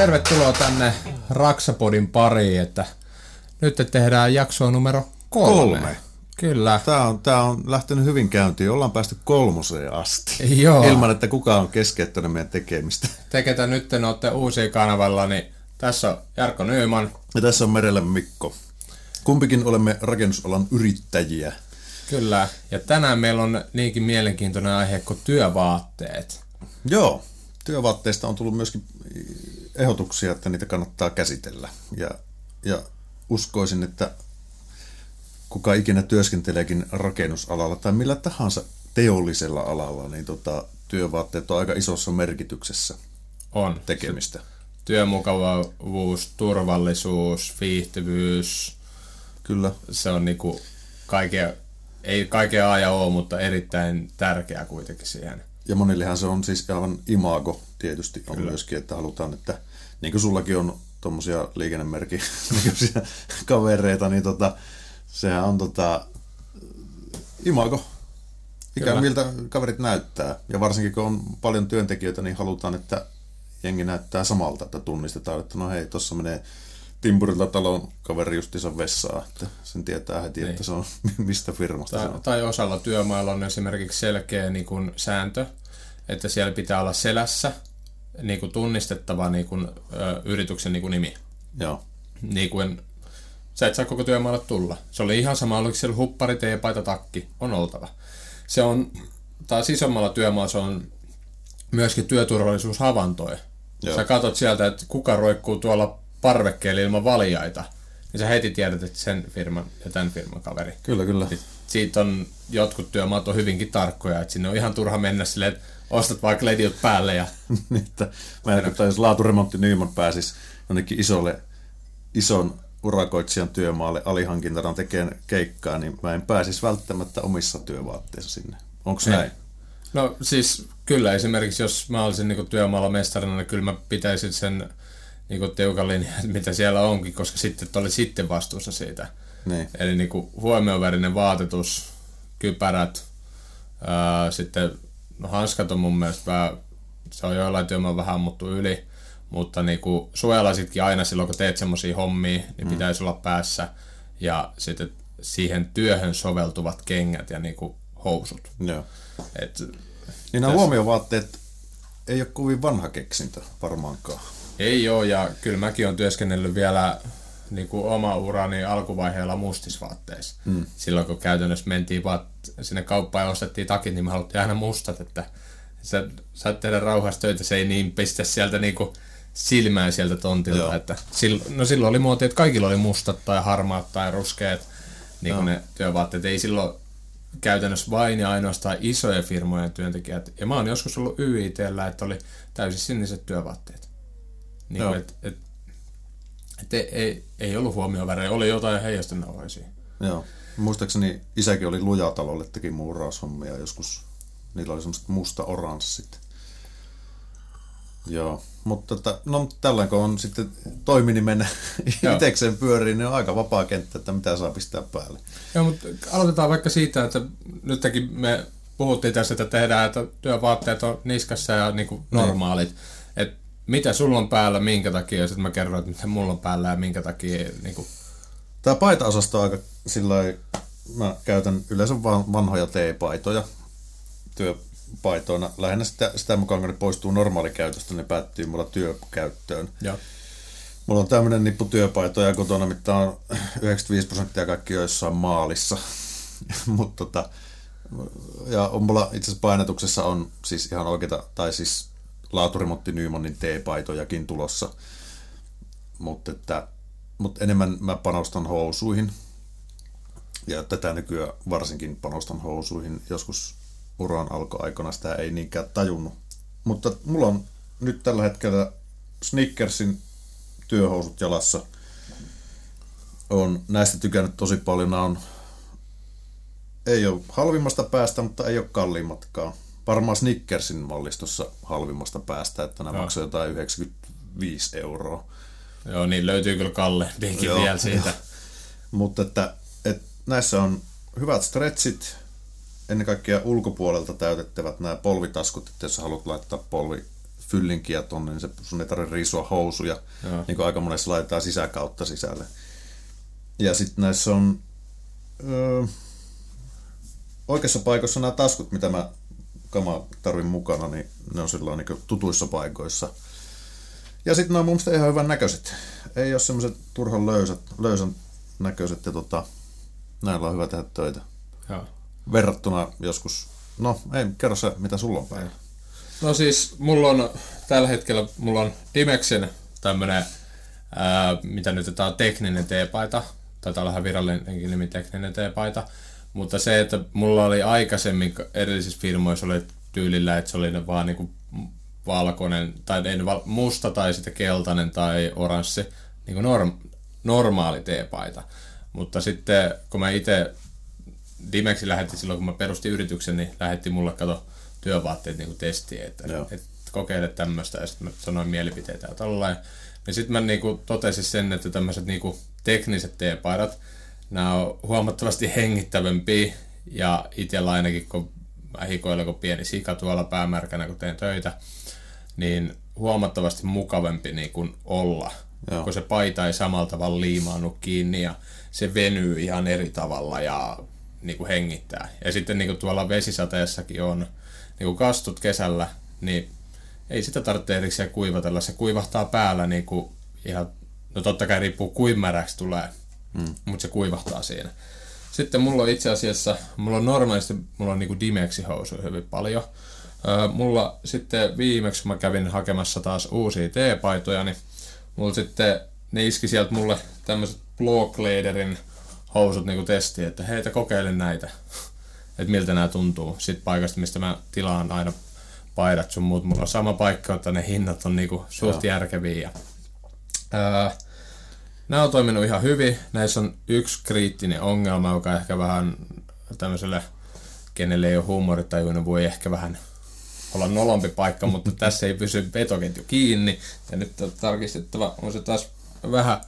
Tervetuloa tänne Raksapodin pariin, että nyt tehdään jaksoa numero kolme. Kolme. Kyllä. Tämä on, tämä on lähtenyt hyvin käyntiin. Ollaan päästy kolmoseen asti. Joo. Ilman, että kukaan on keskeyttänyt meidän tekemistä. Te, ketä nyt te olette uusia kanavalla, niin tässä on Jarkko Nyyman. Ja tässä on Merelle Mikko. Kumpikin olemme rakennusalan yrittäjiä. Kyllä. Ja tänään meillä on niinkin mielenkiintoinen aihe kuin työvaatteet. Joo, työvaatteista on tullut myöskin ehdotuksia, että niitä kannattaa käsitellä. Ja, ja uskoisin, että kuka ikinä työskenteleekin rakennusalalla tai millä tahansa teollisella alalla, niin tota, työvaatteet on aika isossa merkityksessä On. tekemistä. Työmukavuus, turvallisuus, viihtyvyys, Kyllä. se on niinku kaikkea, ei kaikkea A ja O, mutta erittäin tärkeää kuitenkin siihen. Ja monillehan se on siis aivan imago tietysti on Kyllä. myöskin, että halutaan, että niin kuin sullakin on tuommoisia liikennemerkin kavereita, niin tota, sehän on tota, imago. Ikään Kyllä. miltä kaverit näyttää. Ja varsinkin kun on paljon työntekijöitä, niin halutaan, että jengi näyttää samalta, että tunnistetaan, että no hei, tuossa menee Timpurilta talon kaveri justiinsa vessaa, että sen tietää heti, että se on mistä firmasta se Tai, on. tai osalla työmailla on esimerkiksi selkeä niin kuin sääntö, että siellä pitää olla selässä niin kuin tunnistettava niin kuin, ö, yrityksen niin kuin nimi. Joo, Niin kuin, sä et saa koko työmaalle tulla. Se oli ihan sama, oliko siellä huppari, teepaita, takki, on oltava. Se on, taas isommalla työmaalla se on myöskin työturvallisuushavaintoja. Joo. Sä katot sieltä, että kuka roikkuu tuolla parvekkeella ilman valjaita, niin sä heti tiedät, että sen firman ja tämän firman kaveri. kyllä, kyllä. Siitä on jotkut työmaat on hyvinkin tarkkoja, että sinne on ihan turha mennä silleen, että ostat vaikka lediot päälle ja että mä en, että jos laaturemontti Nyman pääsisi jonnekin isolle, ison urakoitsijan työmaalle alihankintana tekemään keikkaa, niin mä en pääsisi välttämättä omissa työvaatteissa sinne. Onko näin? No siis kyllä esimerkiksi jos mä olisin niin työmaalla mestarina, niin kyllä mä pitäisin sen niin tiukan linjan, mitä siellä onkin, koska sitten oli sitten vastuussa siitä. Niin. Eli niin huomiovärinen vaatetus, kypärät, ää, sitten no hanskat on mun mielestä vähän, se on joillain työmaalla vähän ammuttu yli, mutta niin kuin suojalaisitkin aina silloin, kun teet semmoisia hommia, niin mm. pitäisi olla päässä. Ja sitten siihen työhön soveltuvat kengät ja niin kuin housut. Joo. Et, Niin nämä huomiovaatteet ei ole kovin vanha keksintö varmaankaan. ei ole, ja kyllä mäkin olen työskennellyt vielä niin kuin oma urani alkuvaiheella mustisvaatteissa. Mm. Silloin kun käytännössä mentiin vaan sinne kauppaan ja ostettiin takit, niin me haluttiin aina mustat, että sä saat tehdä rauhassa töitä, se ei niin pistä sieltä niin kuin silmään sieltä tontilta. Joo. Että silloin, no silloin oli muoti, että kaikilla oli mustat tai harmaat tai ruskeat niin kuin ne työvaatteet. Ei silloin käytännössä vain ja ainoastaan isojen firmojen työntekijät. Ja mä oon joskus ollut YITllä, että oli täysin siniset työvaatteet. Niin kuin, et, et, et ei, ei, ei ollut huomiovärejä, oli jotain heijastenauhaisia. Joo. Muistaakseni isäkin oli lujatalolle, teki muuraushommia joskus. Niillä oli semmoiset musta oranssit. Joo, mutta että, no tällä kun on sitten toiminimen Joo. itekseen pyörii, niin on aika vapaa kenttä, että mitä saa pistää päälle. Joo, mutta aloitetaan vaikka siitä, että nytkin me puhuttiin tässä, että tehdään, että työvaatteet on niskassa ja niin kuin normaalit. Et mitä sulla on päällä, minkä takia, ja sitten mä kerron, että mitä mulla on päällä ja minkä takia. Niin kuin, Tämä paitaosasto on aika sillä mä käytän yleensä van, vanhoja teepaitoja työpaitoina. Lähinnä sitä, sitä mukaan, kun ne poistuu normaalikäytöstä, ne päättyy mulla työkäyttöön. joo. Mulla on tämmöinen nippu työpaitoja kotona, mitä on 95 prosenttia kaikki on jossain maalissa. Mut tota, ja on mulla itse asiassa painetuksessa on siis ihan oikeita, tai siis laaturimontti Nymanin T-paitojakin tulossa. Mutta että, mut enemmän mä panostan housuihin. Ja tätä nykyään varsinkin panostan housuihin. Joskus uran alkoaikana sitä ei niinkään tajunnut. Mutta mulla on nyt tällä hetkellä Snickersin työhousut jalassa. On näistä tykännyt tosi paljon. Nämä on, ei ole halvimmasta päästä, mutta ei ole kalliimmatkaan. Varmaan Snickersin mallistossa halvimmasta päästä, että nämä Joo. maksaa jotain 95 euroa. Joo, niin löytyy kyllä kalleimpiakin Joo, vielä siitä. Mutta että, että näissä on hyvät stretchit, ennen kaikkea ulkopuolelta täytettävät nämä polvitaskut, että jos haluat laittaa polvi fyllinkiä tonne, niin se, sun ei tarvitse riisua housuja, Joo. niin kuin aika monessa laitetaan sisäkautta sisälle. Ja sitten näissä on öö, oikeassa paikassa nämä taskut, mitä mä kama tarvin mukana, niin ne on silloin niin tutuissa paikoissa. Ja sitten ne on mun mielestä ihan hyvän näköiset. Ei ole semmoiset turhan löysät, löysän näköiset ja tota, näillä on hyvä tehdä töitä. Joo. Verrattuna joskus, no ei, kerro se, mitä sulla on päällä. No siis mulla on tällä hetkellä mulla on Dimexin tämmönen, ää, mitä nyt tää on tekninen teepaita. Taitaa olla ihan virallinenkin nimi tekninen teepaita. Mutta se, että mulla oli aikaisemmin edellisissä firmoissa oli tyylillä, että se oli ne vaan niinku valkoinen, tai ei val- musta tai sitten keltainen tai oranssi, niinku norm- normaali teepaita. Mutta sitten kun mä itse Dimexi lähetti silloin, kun mä perustin yrityksen, niin lähetti mulle kato työvaatteet niin testiin, että Joo. et kokeile tämmöistä, ja sitten mä sanoin mielipiteitä ja tollain. Ja sitten mä niinku totesin sen, että tämmöiset niinku tekniset teepaidat, nämä on huomattavasti hengittävämpiä, ja itsellä ainakin, kun mä hikoilen kun pieni sika tuolla päämärkänä, kun teen töitä, niin huomattavasti mukavampi niin kuin olla, Joo. kun se paita ei samalla tavalla liimaannut kiinni ja se venyy ihan eri tavalla ja niin kuin hengittää. Ja sitten niin kuin tuolla vesisateessakin on, niin kuin kastut kesällä, niin ei sitä tarvitse erikseen kuivatella. Se kuivahtaa päällä niin kuin ihan, no totta kai riippuu kuinmäräksi tulee, mm. mutta se kuivahtaa siinä. Sitten mulla on itse asiassa, mulla on normaalisti, mulla on niinku Dimexi-housuja hyvin paljon. Mulla sitten viimeksi, kun mä kävin hakemassa taas uusia teepaitoja, niin mulla sitten, ne iski sieltä mulle tämmöiset Blockladerin housut niinku testiin, että heitä kokeile näitä, että miltä nämä tuntuu. Sitten paikasta, mistä mä tilaan aina paidat sun muut, mulla on sama paikka, että ne hinnat on niinku suht järkeviä. Ja, öö, Nämä on toiminut ihan hyvin. Näissä on yksi kriittinen ongelma, joka ehkä vähän tämmöiselle, kenelle ei ole huumoritajuinen, voi ehkä vähän olla nolompi paikka, mutta tässä ei pysy vetoketju kiinni. Ja nyt on tarkistettava, on se taas vähän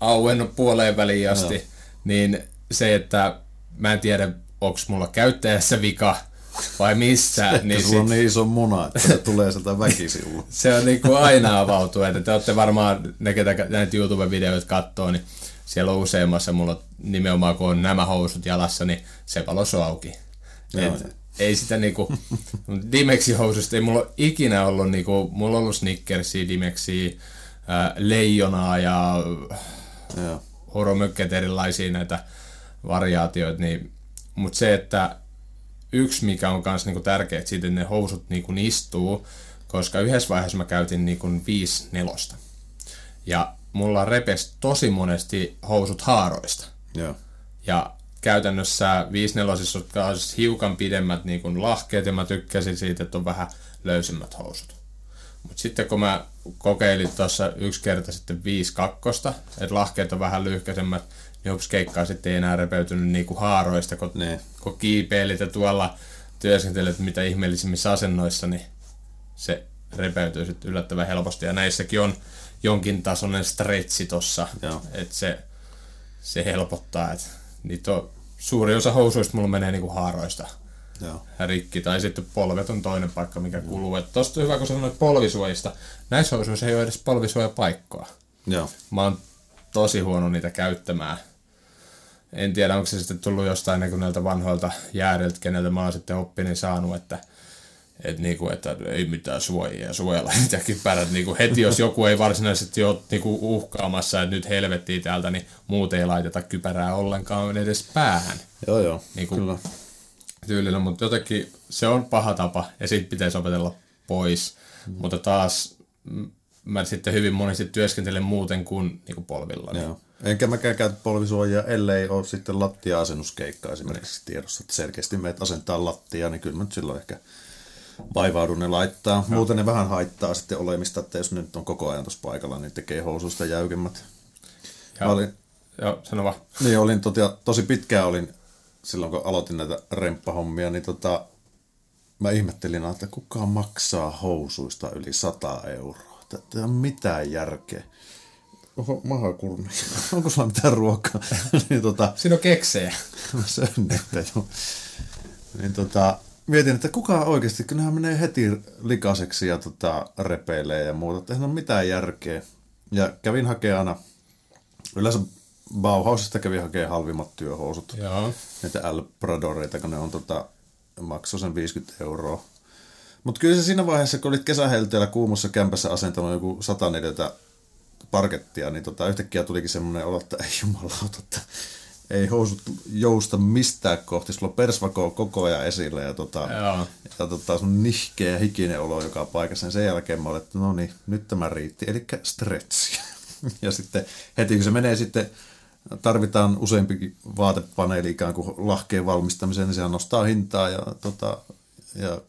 auennut puoleen väliin asti. Joo. Niin se, että mä en tiedä, onko mulla käyttäjässä vika vai missä. Niin niin sulla on sit- niin iso muna, että se tulee sieltä väkisin ulos. se on niinku aina avautuu, että te olette varmaan, ne ketä näitä YouTube-videoita katsoo, niin siellä on useammassa mulla nimenomaan kun on nämä housut jalassa, niin se palos on auki. Joo. Et, ei sitä niinku, Dimexi housusta ei mulla ole ikinä ollut niinku, mulla on ollut Snickersia, Dimexia, ää, Leijonaa ja horomykket erilaisia näitä variaatioita, niin, mutta se, että yksi mikä on myös niinku tärkeä, että siitä ne housut niinku istuu, koska yhdessä vaiheessa mä käytin niinku viisi nelosta. Ja mulla repes tosi monesti housut haaroista. Joo. Ja käytännössä 54 on siis hiukan pidemmät niin kuin lahkeet ja mä tykkäsin siitä, että on vähän löysemmät housut. Mutta sitten kun mä kokeilin tuossa yksi kerta sitten 5 kakkosta, että lahkeet on vähän lyhkäisemmät, niin hups keikkaa sitten ei enää repeytynyt niinku haaroista, kun, Niin. kun kiipeilit ja tuolla työskentelet mitä ihmeellisimmissä asennoissa, niin se repeytyy sitten yllättävän helposti. Ja näissäkin on jonkin tasoinen stretchi tossa, että se, se helpottaa. Et niitä on, suuri osa housuista mulla menee niinku haaroista Joo. rikki, tai sitten polvet on toinen paikka, mikä kuluu. Et tosta on hyvä, kun sanoit polvisuojista. Näissä housuissa ei ole edes polvisuojapaikkoa. Joo. Mä oon tosi huono niitä käyttämään. En tiedä, onko se sitten tullut jostain niin näiltä vanhoilta jääriltä, keneltä mä oon sitten oppini saanut, että et niinku, että ei mitään suojia ja suojella niitä kypärät. Niinku heti jos joku ei varsinaisesti ole niinku uhkaamassa, että nyt helvettiin täältä, niin muuten ei laiteta kypärää ollenkaan edes päähän Joo, joo. Niinku- Kyllä. tyylillä, mutta jotenkin se on paha tapa ja siitä pitäisi opetella pois. Mm. Mutta taas mä sitten hyvin monesti työskentelen muuten kuin, niin kuin polvilla. Niin. Joo. Enkä mäkään käytä polvisuojaa, ellei ole sitten lattia-asennuskeikka esimerkiksi tiedossa. Että selkeästi meidät asentaa lattia, niin kyllä mä nyt silloin ehkä vaivaudun ne laittaa. Muuten ne vähän haittaa sitten olemista, että jos ne nyt on koko ajan tuossa paikalla, niin tekee housuista jäykemmät. Ja, Mä olin, Joo, sano vaan. niin olin totia, tosi pitkään olin, silloin kun aloitin näitä remppahommia, niin tota, mä ihmettelin, että kuka maksaa housuista yli 100 euroa. Tätä ei ole mitään järkeä. Oho, mahakurmi. Onko sulla mitään ruokaa? niin tota, Siinä on keksejä. mä jo. niin tota, mietin, että kuka oikeasti, kun nehän menee heti likaiseksi ja tota, repeilee ja muuta, että eihän ole mitään järkeä. Ja kävin hakeana, yleensä Bauhausista kävin hakemaan halvimmat työhousut. Joo. Niitä L Pradoreita, kun ne on tota, maksoi sen 50 euroa. Mutta kyllä se siinä vaiheessa, kun olit kesähelteellä kuumussa kämpässä asentanut joku 104 parkettia, niin tota, yhtäkkiä tulikin semmoinen olo, että ei jumalauta, että ei housut jousta mistään kohti. Sulla on persvako koko ajan esillä ja, tota, Joo. ja tota, sun nihkeä ja hikinen olo joka paikassa. Ja sen jälkeen mä olin, että no niin, nyt tämä riitti. Eli stretchi. ja sitten heti kun se menee sitten, tarvitaan useampi vaatepaneeli ikään kuin lahkeen valmistamiseen, niin sehän nostaa hintaa ja, tota, ja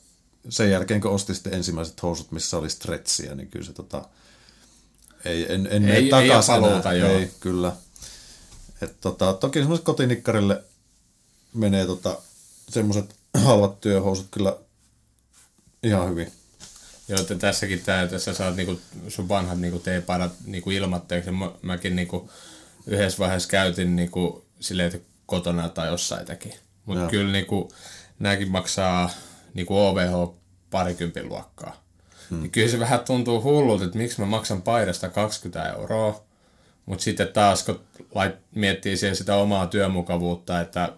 sen jälkeen kun ostin sitten ensimmäiset housut, missä oli stretchiä, niin kyllä se tota, ei, en, en Ei- ei, ei paluuta. Ei, kyllä. Et tota, toki semmoiset kotinikkarille menee tota, semmoiset halvat työhousut kyllä ihan hyvin. Joo, että tässäkin tämä, että sä saat niinku sun vanhat niinku teepaidat niinku ilmatteeksi. Mä, mäkin niinku yhdessä vaiheessa käytin niinku silleen, että kotona tai jossain teki. Mutta kyllä niinku, nämäkin maksaa niinku OVH parikympin luokkaa. Hmm. Niin kyllä se vähän tuntuu hullulta, että miksi mä maksan paidasta 20 euroa. Mutta sitten taas, kun lait, miettii siihen sitä omaa työmukavuutta, että,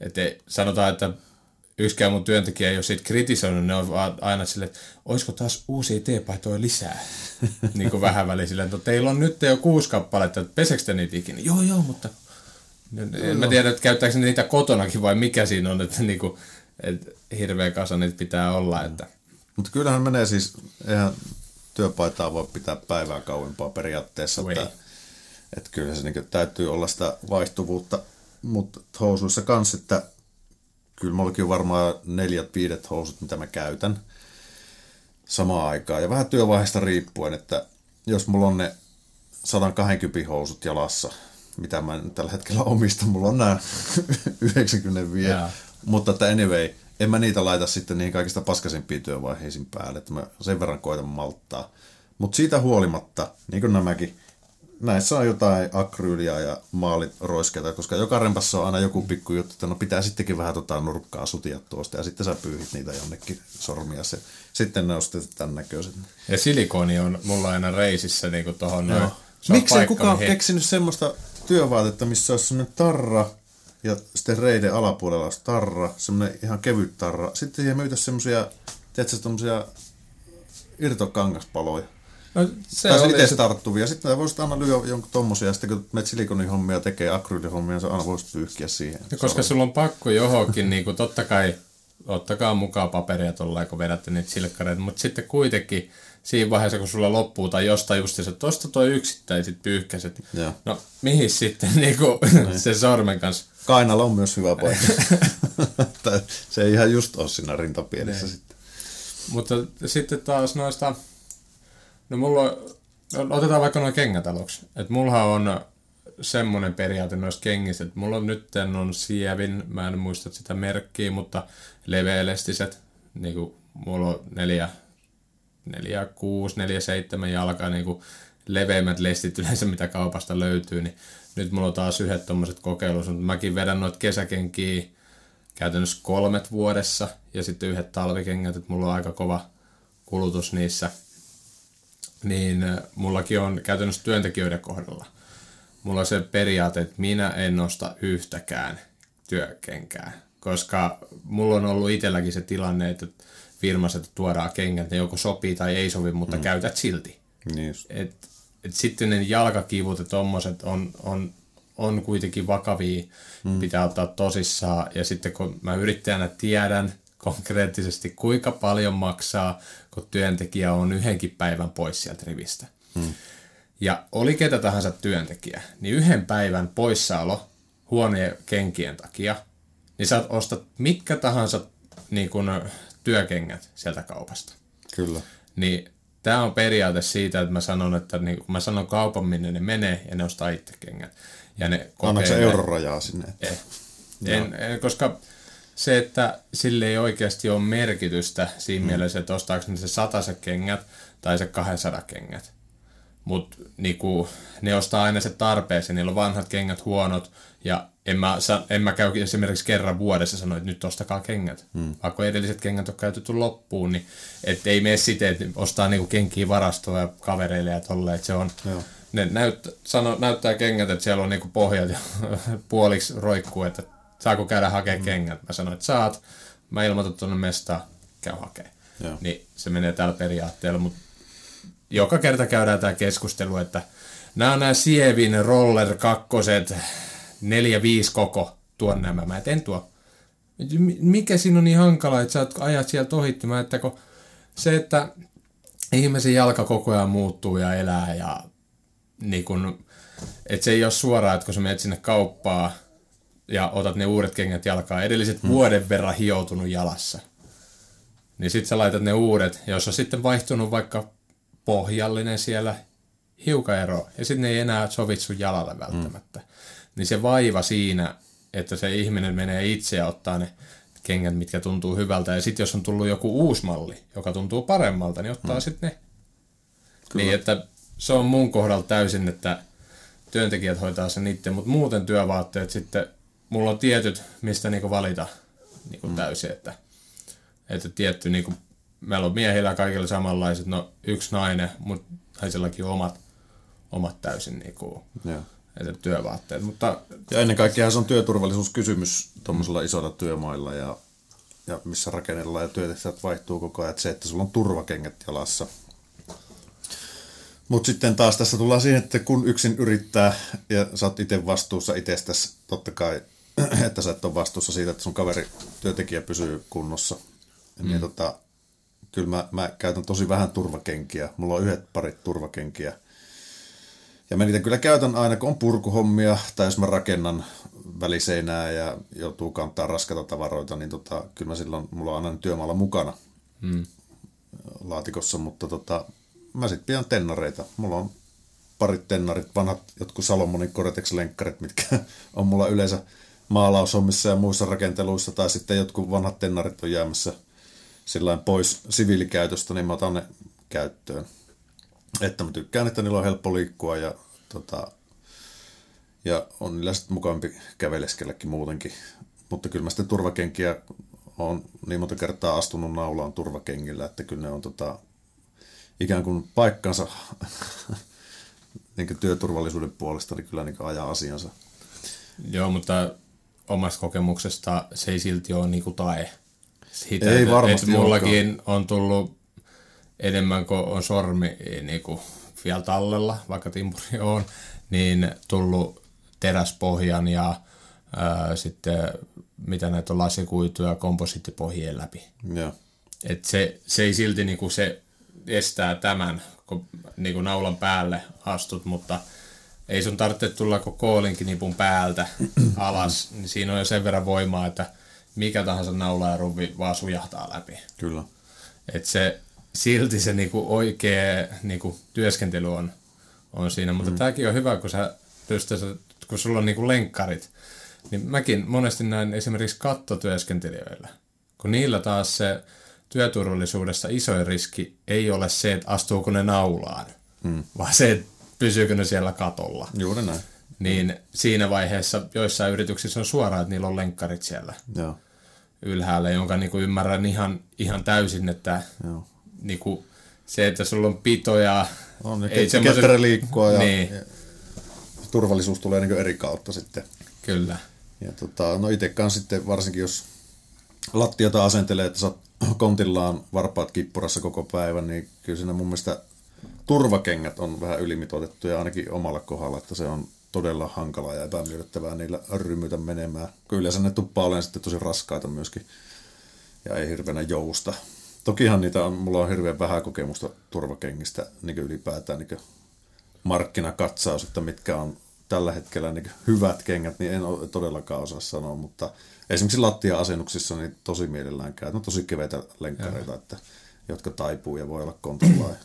että sanotaan, että yksikään mun työntekijä ei ole siitä kritisoinut, ne on vaan aina silleen, että olisiko taas uusia teepaitoja lisää? niin kuin vähän väliin silleen, että teillä on nyt jo kuusi kappaletta, että pesekö te niitä ikinä? Joo, joo, mutta en mä tiedä, että käyttääkö niitä kotonakin vai mikä siinä on, että, niinku, että hirveä kasa niitä pitää olla. Että, Mutta kyllähän menee siis, eihän työpaitaa voi pitää päivää kauempaa periaatteessa. Että, että kyllä se niin täytyy olla sitä vaihtuvuutta, mutta housuissa kanssa, että kyllä mullakin on varmaan neljät, viidet housut, mitä mä käytän samaan aikaan. Ja vähän työvaiheesta riippuen, että jos mulla on ne 120 housut jalassa, mitä mä nyt tällä hetkellä omistan, mulla on nämä 95, Jaa. mutta että anyway, en mä niitä laita sitten niihin kaikista paskaisimpiin työvaiheisiin päälle, että mä sen verran koitan malttaa. Mutta siitä huolimatta, niin kuin nämäkin, näissä on jotain akryyliä ja maalit roiskeita, koska joka rempassa on aina joku pikku juttu, että no pitää sittenkin vähän tota nurkkaa sutia tuosta, ja sitten sä pyyhit niitä jonnekin sormia, se, sitten ne on sitten tämän näköiset. ja silikoni on mulla aina reisissä niin kuin tohon noin. Se on Miksei kukaan mihin- keksinyt semmoista työvaatetta, missä olisi semmoinen tarra ja sitten reiden alapuolella olisi tarra, semmoinen ihan kevyt tarra. Sitten siihen myytäisi semmoisia, tiedätkö, semmoisia irtokangaspaloja. No, se Tai itse se, tarttuvia. Sitten voisit aina lyödä jonkun tommosia, ja sitten kun menet silikonihommia tekee, akryylihommia, niin sä aina voisit pyyhkiä siihen. koska sulla on pakko johonkin, niin kuin, totta kai ottakaa mukaan paperia tuolla, kun vedätte niitä silkkareita, mutta sitten kuitenkin siinä vaiheessa, kun sulla loppuu tai jostain just se, tosta toi yksittäin sit pyyhkäset. Joo. No, mihin sitten niin kuin, sen sormen kanssa? Kainala on myös hyvä paikka. Tai se ei ihan just ole siinä rintapielessä sitten. Mutta sitten taas noista, no mulla on, otetaan vaikka noin kengät aluksi. Että mulla on semmoinen periaate noista kengistä, että mulla on nyt on sievin, mä en muista sitä merkkiä, mutta leveälestiset, niin kuin mulla on neljä, neljä, kuusi, neljä, seitsemän jalkaa, niin kuin leveimmät lestit yleensä, mitä kaupasta löytyy, niin nyt mulla on taas yhdet tommoset kokeilut, mutta mäkin vedän noita kesäkenkiä käytännössä kolmet vuodessa ja sitten yhdet talvikengät, että mulla on aika kova kulutus niissä. Niin äh, mullakin on käytännössä työntekijöiden kohdalla. Mulla on se periaate, että minä en nosta yhtäkään työkenkää, koska mulla on ollut itselläkin se tilanne, että firmassa että tuodaan kengät, ne joko sopii tai ei sovi, mutta mm. käytät silti Niin just. et, et sitten ne jalkakivut ja tommoset on, on, on kuitenkin vakavia, mm. pitää ottaa tosissaan. Ja sitten kun mä yrittäjänä tiedän konkreettisesti, kuinka paljon maksaa, kun työntekijä on yhdenkin päivän pois sieltä rivistä. Mm. Ja oli ketä tahansa työntekijä, niin yhden päivän poissaolo huoneen kenkien takia, niin sä ostat mitkä tahansa niin kun, työkengät sieltä kaupasta Kyllä. niin tämä on periaate siitä, että mä sanon, että niin, kun mä sanon kaupan, minne ne menee, ja ne ostaa itse kengät. Ja ne Annatko sä kokeilee- eurorajaa sinne? Ei. En, en, koska se, että sille ei oikeasti ole merkitystä siinä mm. mielessä, että ostaako ne se se kengät tai se 200 kengät. mutta niinku, ne ostaa aina se tarpeeseen, niillä on vanhat kengät huonot, ja en mä, en mä käy esimerkiksi kerran vuodessa sanoa, että nyt ostakaa kengät. Hmm. Vaikka edelliset kengät on käytetty loppuun, niin et ei mene siten, että ostaa niinku kenkiä varastoa ja kavereille ja tolle, että se on, Joo. ne näyttä, sano, näyttää kengät, että siellä on niinku pohjat ja puoliksi roikkuu, että saako käydä hakemaan hmm. kengät. Mä sanoin, että saat, mä ilmoitan tuonne mestaan, käy hakemaan. Joo. Niin se menee tällä periaatteella, mutta joka kerta käydään tämä keskustelu, että nämä on nämä Sievin Roller kakkoset, neljä viisi koko, tuon nämä, mä en tuo. Mikä siinä on niin hankala, että sä ajat sieltä ohitti, mä että kun se, että ihmisen jalka koko ajan muuttuu ja elää ja niin kun, että se ei ole suoraan, että kun sä menet sinne kauppaa ja otat ne uudet kengät jalkaa, edelliset hmm. vuoden verran hioutunut jalassa, niin sit sä laitat ne uudet, jos on sitten vaihtunut vaikka pohjallinen siellä hiukan ero, ja sitten ne ei enää sovi sun jalalle välttämättä. Mm. Niin se vaiva siinä, että se ihminen menee itse ja ottaa ne kengät, mitkä tuntuu hyvältä, ja sitten jos on tullut joku uusi malli, joka tuntuu paremmalta, niin ottaa mm. sitten ne. Kyllä. Niin, että se on mun kohdalla täysin, että työntekijät hoitaa sen itse, mutta muuten työvaatteet sitten, mulla on tietyt, mistä niinku valita niinku mm. täysin, että, että tietty niinku meillä on miehillä kaikilla samanlaiset, no yksi nainen, mutta naisellakin on omat, omat täysin niin kuin, että työvaatteet. Mutta, ja ennen kaikkea se on työturvallisuuskysymys tuommoisilla isoilla työmailla ja, ja missä rakennellaan ja työtehtävät vaihtuu koko ajan, että se, että sulla on turvakengät jalassa. Mutta sitten taas tässä tullaan siihen, että kun yksin yrittää ja sä oot itse vastuussa itsestäsi, totta kai, että sä et ole vastuussa siitä, että sun kaveri työntekijä pysyy kunnossa, niin mm. niin tota, kyllä mä, mä käytän tosi vähän turvakenkiä. Mulla on yhdet parit turvakenkiä. Ja mä niitä kyllä käytän aina, kun on purkuhommia, tai jos mä rakennan väliseinää ja joutuu kantaa raskata tavaroita, niin tota, kyllä mä silloin, mulla on aina työmaalla mukana hmm. laatikossa, mutta tota, mä sitten pidän tennareita. Mulla on parit tennarit, vanhat jotkut Salomonin Cortex-lenkkarit, mitkä on mulla yleensä maalaushommissa ja muissa rakenteluissa, tai sitten jotkut vanhat tennarit on jäämässä – sillä pois siviilikäytöstä, niin mä otan ne käyttöön. Että mä tykkään, että niillä on helppo liikkua ja, tota, ja on niillä sitten mukavampi käveleskelläkin muutenkin. Mutta kyllä mä sitten turvakenkiä on niin monta kertaa astunut naulaan turvakengillä, että kyllä ne on tota, ikään kuin paikkansa niin työturvallisuuden puolesta, niin kyllä niin ajaa asiansa. Joo, mutta omasta kokemuksesta se ei silti ole niin kuin tae sitä, Ei varmasti että mullakin olekaan. on tullut enemmän kuin on sormi niin kuin vielä tallella, vaikka timpuri on, niin tullut teräspohjan ja ää, sitten mitä näitä on lasikuituja komposiittipohjien läpi. Ja. Et se, se ei silti niin kuin se estää tämän, kun niin kuin naulan päälle astut, mutta ei sun tarvitse tulla koko nipun päältä alas, niin siinä on jo sen verran voimaa, että mikä tahansa naula ja ruvi vaan sujahtaa läpi. Kyllä. Et se, silti se niinku oikea niinku työskentely on, on siinä, mutta mm. tämäkin on hyvä, kun sä pystyt, kun sulla on niinku lenkkarit, niin mäkin monesti näin esimerkiksi kattotyöskentelijöillä, kun niillä taas se työturvallisuudessa isoin riski ei ole se, että astuuko ne naulaan, mm. vaan se, että pysyykö ne siellä katolla. Juuri näin. Niin mm. siinä vaiheessa joissain yrityksissä on suoraan, että niillä on lenkkarit siellä. Joo ylhäällä, jonka niin kuin ymmärrän ihan, ihan täysin, että Joo. Niin kuin se, että sulla on pitoja... On, niin ei semmoisen... liikkua ja, niin. ja turvallisuus tulee niin eri kautta sitten. Kyllä. Ja tota, no itsekaan sitten varsinkin, jos lattiota asentelee, että sä kontillaan varpaat kippurassa koko päivän, niin kyllä siinä mun mielestä turvakengät on vähän ylimitoitettuja ainakin omalla kohdalla, että se on todella hankalaa ja epämiellyttävää niillä rymytä menemään. Kyllä se ne tuppaa olemaan sitten tosi raskaita myöskin ja ei hirveänä jousta. Tokihan niitä on, mulla on hirveän vähän kokemusta turvakengistä niin ylipäätään niin markkinakatsaus, että mitkä on tällä hetkellä niin hyvät kengät, niin en ole todellakaan osaa sanoa, mutta esimerkiksi lattia-asennuksissa niin tosi mielellään käy. No tosi keveitä lenkkareita, että, jotka taipuu ja voi olla kontollaan.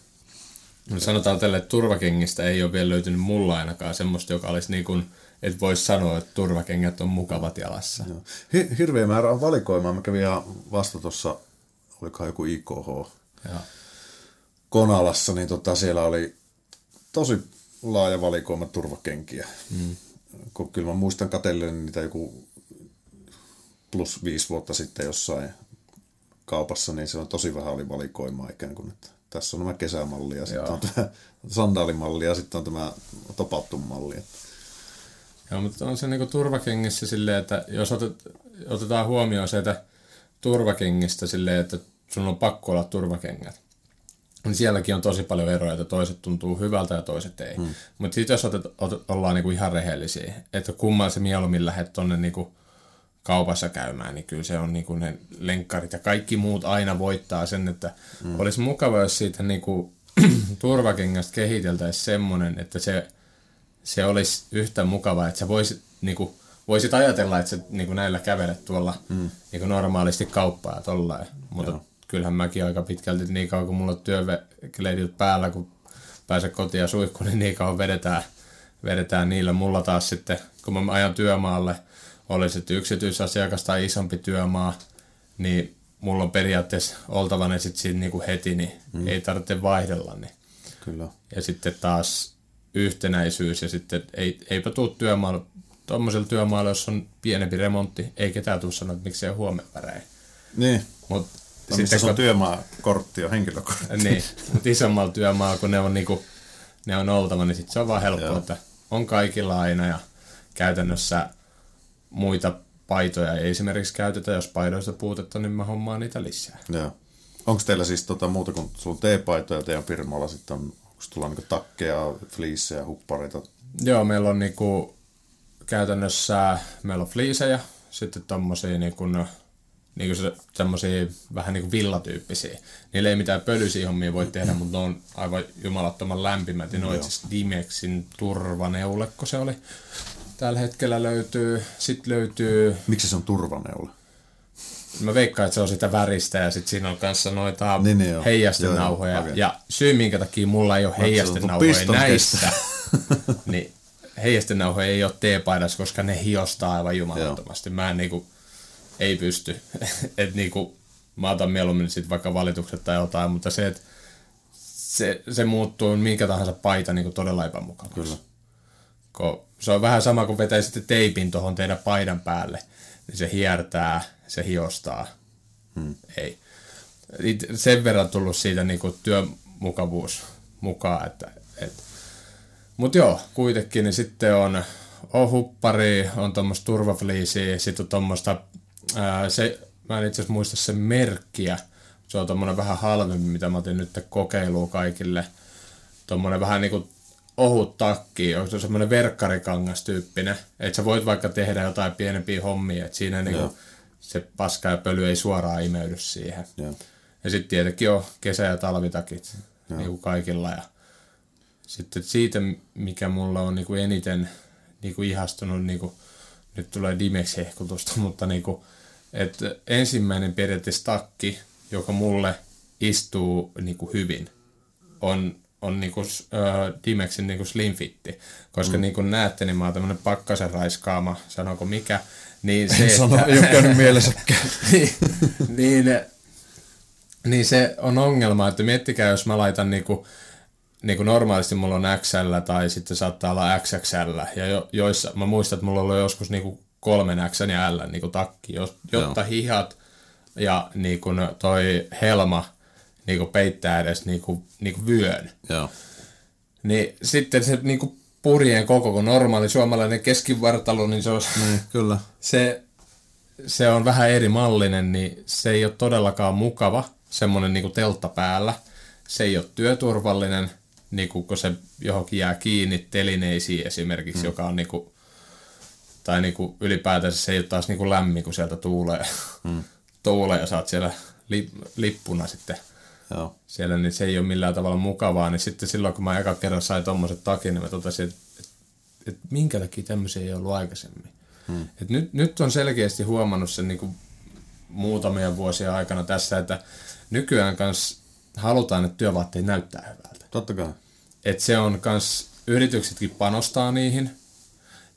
No sanotaan tälle, että turvakengistä ei ole vielä löytynyt mulla ainakaan semmoista, joka olisi niin kuin, että voisi sanoa, että turvakengät on mukavat jalassa. Joo. Hirveä määrä on valikoimaa. Mä kävin ihan vasta tuossa, olikohan joku IKH Joo. Konalassa, niin tota, siellä oli tosi laaja valikoima turvakenkiä. Mm. Kun kyllä mä muistan katsellen niitä joku plus viisi vuotta sitten jossain kaupassa, niin se on tosi vähän oli valikoimaa ikään kuin, että tässä on nämä kesämalli ja sitten on tämä sandaalimalli ja sitten on tämä topattu malli. Joo, mutta on se niinku turvakengissä silleen, että jos otet, otetaan huomioon se, että turvakengistä silleen, että sun on pakko olla turvakengät, niin sielläkin on tosi paljon eroja, että toiset tuntuu hyvältä ja toiset ei. Hmm. Mutta sitten jos otet, otet, ollaan niinku ihan rehellisiä, että kumman se mieluummin lähdet tonne niinku kaupassa käymään, niin kyllä se on niinku ne lenkkarit ja kaikki muut aina voittaa sen, että hmm. olisi mukava, jos siitä niinku turvakengästä kehiteltäisiin semmoinen, että se, se olisi yhtä mukava, että sä voisit, niinku, voisit ajatella, että sä niinku näillä kävelet tuolla hmm. niinku normaalisti kauppaa ja tollain. Mutta Joo kyllähän mäkin aika pitkälti niin kauan kun mulla on työvekleidit päällä, kun pääsee kotiin ja suihku, niin niin kauan vedetään, vedetään niillä. Mulla taas sitten, kun mä ajan työmaalle, oli sitten yksityisasiakas tai isompi työmaa, niin mulla on periaatteessa oltava ne sitten siinä niinku heti, niin mm. ei tarvitse vaihdella. Niin. Kyllä. Ja sitten taas yhtenäisyys ja sitten ei, eipä tuu työmaalle, tuommoisella työmaalla, jos on pienempi remontti, ei ketään tule sanoa, että miksei huomenna värein. Niin. Mutta No, sitten se on työmaakortti on henkilökortti. Niin, mutta isommalla työmaalla, kun ne on, niinku, ne on oltava, niin sitten se on vaan helppoa, että on kaikilla aina ja käytännössä muita paitoja ei esimerkiksi käytetä, jos paidoista puutetta, niin mä hommaan niitä lisää. Joo. Onko teillä siis tota muuta kuin sulla T-paitoja teidän firmalla sitten on, onko tulla niinku takkeja, fliissejä, huppareita? Joo, meillä on niinku käytännössä, meillä on fliisejä, sitten tommosia niinku niin se, semmoisia vähän niin kuin villatyyppisiä. Niillä ei mitään pölyisiä hommia voi tehdä, mutta ne on aivan jumalattoman lämpimät. Ne on itse Dimexin turvaneulekko se oli. Tällä hetkellä löytyy, sitten löytyy... Miksi se on turvaneule? Mä veikkaan, että se on sitä väristä ja sitten siinä on kanssa noita niin, niin heijastenauhoja. Okay. Ja syy, minkä takia mulla ei ole heijastenauhoja näissä, niin heijastenauhoja ei ole teepaidassa, koska ne hiostaa aivan jumalattomasti. Mä en niinku, ei pysty. että niinku, mä otan mieluummin sitten vaikka valitukset tai jotain, mutta se, että se, se muuttuu minkä tahansa paita niinku todella epämukavaksi. Kyllä. Ko, se on vähän sama kuin vetäisitte teipin tuohon teidän paidan päälle, niin se hiertää, se hiostaa. Hmm. Ei. Sen verran tullut siitä niinku työmukavuus mukaan, että, että mutta joo, kuitenkin niin sitten on, on huppari, on tuommoista turvafliisiä, sitten on tuommoista se, mä en itse asiassa muista sen merkkiä. Se on tommonen vähän halvempi, mitä mä otin nyt kokeilua kaikille. Tommonen vähän niinku ohut takki, onko se semmoinen verkkarikangas tyyppinen, että sä voit vaikka tehdä jotain pienempiä hommia, että siinä niinku se paska ja pöly ei suoraan imeydy siihen. Ja, ja sitten tietenkin on kesä- ja talvitakit niinku kaikilla. Ja sitten siitä, mikä mulla on niinku eniten niinku ihastunut, niinku, nyt tulee Dimex-hehkutusta, mutta niinku, että ensimmäinen periaatteessa takki, joka mulle istuu niin kuin hyvin, on, on niin kuin, äh, Dimexin niin kuin slim fitti. Koska mm. niin kuin näette, niin mä oon tämmönen pakkasen raiskaama, sanonko mikä. Niin se, en sano, ei ole käynyt mielessäkään. niin, niin, niin, se on ongelma, että miettikää, jos mä laitan niin kuin, niin kuin normaalisti mulla on XL tai sitten saattaa olla XXL. Ja jo, joissa, mä muistan, että mulla on ollut joskus niin kuin kolmen X ja L niin kuin takki, jotta Joo. hihat ja niin kuin toi helma niin kuin peittää edes niin kuin, niin kuin vyön. Joo. Niin sitten se niin kuin purjeen koko, kun normaali suomalainen keskivartalo, niin se, olisi, niin, kyllä. se, se on vähän eri mallinen, niin se ei ole todellakaan mukava, semmoinen niin kuin teltta päällä. Se ei ole työturvallinen, niin kuin, kun se johonkin jää kiinni telineisiin esimerkiksi, mm. joka on niin kuin, tai niinku ylipäätänsä se ei ole taas niinku lämmin, kun sieltä tuulee, mm. tuulee ja saat siellä li, lippuna sitten Joo. siellä, niin se ei ole millään tavalla mukavaa. Niin sitten silloin, kun mä eka kerran sain tommoset takin, niin mä totesin, että et, et minkä takia tämmöisiä ei ollut aikaisemmin. Mm. Et nyt, nyt on selkeästi huomannut sen niinku muutamia vuosia aikana tässä, että nykyään kans halutaan, että työvaatteet näyttää hyvältä. Totta kai. Et se on kans, yrityksetkin panostaa niihin,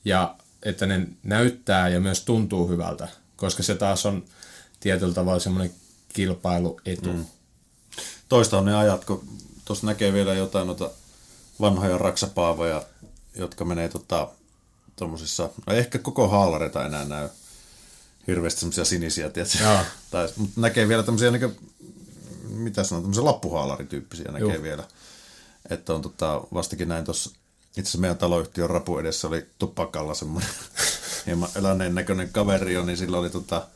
ja että ne näyttää ja myös tuntuu hyvältä, koska se taas on tietyllä tavalla semmoinen kilpailuetu. Mm. Toista on ne ajat, kun tuossa näkee vielä jotain noita vanhoja raksapaavoja, jotka menee tota, tuommoisissa, no ehkä koko haalareita enää näy hirveästi semmoisia sinisiä, tietysti. Tai, mutta näkee vielä tämmöisiä, niin mitä sanon, tämmöisiä lappuhaalarityyppisiä näkee Joo. vielä. Että on tota, vastakin näin tuossa, itse asiassa meidän taloyhtiön rapu edessä oli tupakalla semmoinen hieman eläneen näköinen kaveri niin sillä oli tota,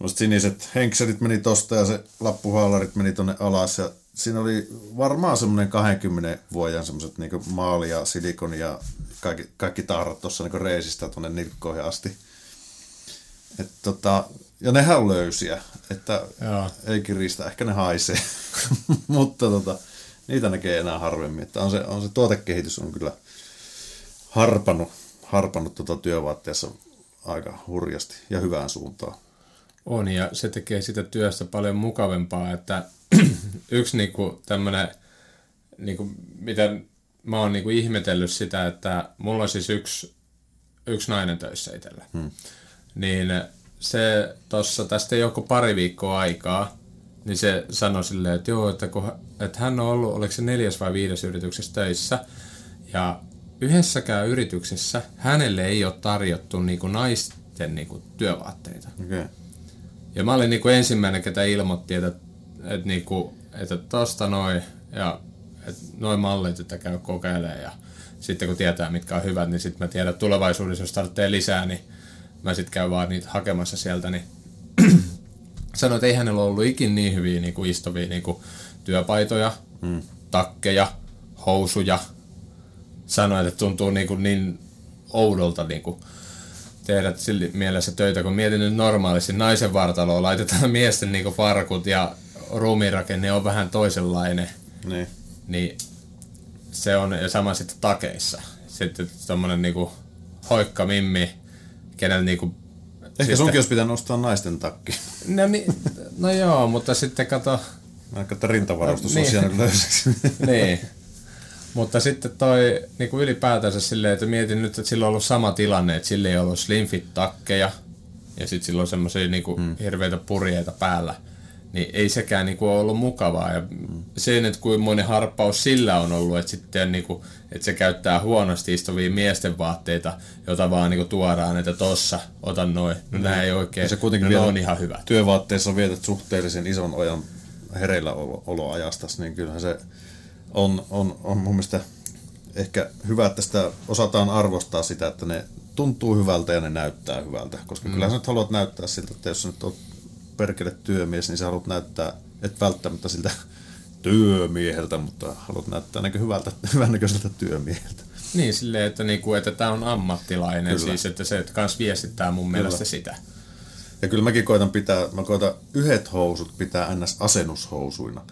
semmoiset siniset henkselit meni tosta ja se lappuhaalarit meni tonne alas ja siinä oli varmaan semmoinen 20 vuoden semmoiset niinku maali ja silikon ja kaikki, kaikki tahrat tuossa niinku reisistä tuonne nilkkoihin asti. Et tota, ja nehän on löysiä, että Joo. ei kiristä, ehkä ne haisee, mutta tota, niitä näkee enää harvemmin. Että on se, on se tuotekehitys on kyllä harpannut, harpannut tota työvaatteessa aika hurjasti ja hyvään suuntaan. On, ja se tekee sitä työstä paljon mukavempaa, että yksi niinku tämmönen, niinku, mitä mä oon niinku ihmetellyt sitä, että mulla on siis yksi, yksi nainen töissä itsellä. Hmm. Niin se tossa, tästä ei joku pari viikkoa aikaa, niin se sanoi silleen, että joo, että, kun, että hän on ollut, oliko se neljäs vai viides yrityksessä töissä, ja yhdessäkään yrityksessä hänelle ei ole tarjottu niinku naisten niinku työvaatteita. Okay. Ja mä olin niinku ensimmäinen, ketä ilmoitti, että, että, niinku, että tosta noin ja että noin mallit, että käy kokeilemaan. Ja sitten kun tietää, mitkä on hyvät, niin sitten mä tiedän, että tulevaisuudessa, jos tarvitsee lisää, niin mä sitten käyn vaan niitä hakemassa sieltä. Niin sanoin, että ei hänellä ollut ikin niin hyviä niinku istuvia niinku työpaitoja, mm. takkeja, housuja. Sanoin, että tuntuu niinku niin oudolta niinku tehdä sillä mielessä töitä, kun mietin nyt normaalisti naisen vartaloa, laitetaan miesten niinku farkut ja ruumiinrakenne on vähän toisenlainen, Niin. niin se on, ja sama sitten takeissa. Sitten tommonen niinku hoikka mimmi, kenellä niinku... Ehkä sitten- sunkin olisi pitänyt ostaa naisten takki. No, niin, no joo, mutta sitten kato, Mä että rintavarustus No, on niin. siellä löysäksi. niin. Mutta sitten toi niin kuin ylipäätänsä silleen, että mietin nyt, että sillä on ollut sama tilanne, että sillä ei ollut slimfit takkeja ja sitten sillä on semmoisia niin kuin mm. hirveitä purjeita päällä. Niin ei sekään niin kuin ole ollut mukavaa. Ja mm. se, että kuin monen harppaus sillä on ollut, että, sitten, niin kuin, että se käyttää huonosti istuvia miesten vaatteita, jota vaan niin kuin tuodaan, että tossa, otan noin. No mm. nämä ei oikein, Ja se kuitenkin no, on ihan hyvät. Työvaatteessa vietät suhteellisen ison ajan hereillä olo, oloajastas, niin kyllähän se on, on, on mun mielestä ehkä hyvä, että sitä osataan arvostaa sitä, että ne tuntuu hyvältä ja ne näyttää hyvältä. Koska mm. kyllä sä nyt haluat näyttää siltä, että jos sä nyt oot perkele työmies, niin sä haluat näyttää, et välttämättä siltä työmieheltä, mutta haluat näyttää niin hyvältä, hyvännäköiseltä työmieheltä. Niin, silleen, että, niinku, että tämä on ammattilainen, Kyllä. siis että se kans viestittää mun mielestä sitä. Ja kyllä mäkin koitan pitää, mä koitan yhdet housut pitää ns. asennushousuina,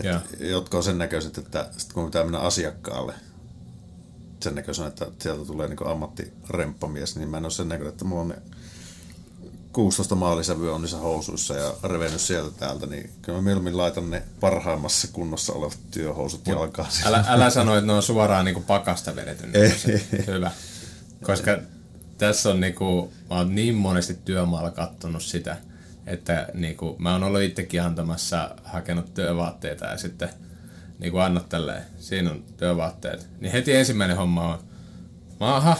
et, Joo. jotka on sen näköiset, että sit kun pitää mennä asiakkaalle, sen näköisenä, että sieltä tulee niin ammattiremppamies, niin mä en ole sen näköinen, että mulla on ne 16 maalisävyä on niissä housuissa ja revennyt sieltä täältä, niin kyllä mä mieluummin laitan ne parhaimmassa kunnossa olevat työhousut jalkaan. Älä, älä sano, että ne on suoraan niinku pakasta vedetty. Ei. Niin Hyvä. Koska tässä on niinku, mä oon niin monesti työmaalla kattonut sitä, että niinku, mä oon ollut itsekin antamassa, hakenut työvaatteita ja sitten niinku annat tälleen, siinä on työvaatteet. Niin heti ensimmäinen homma on, aha,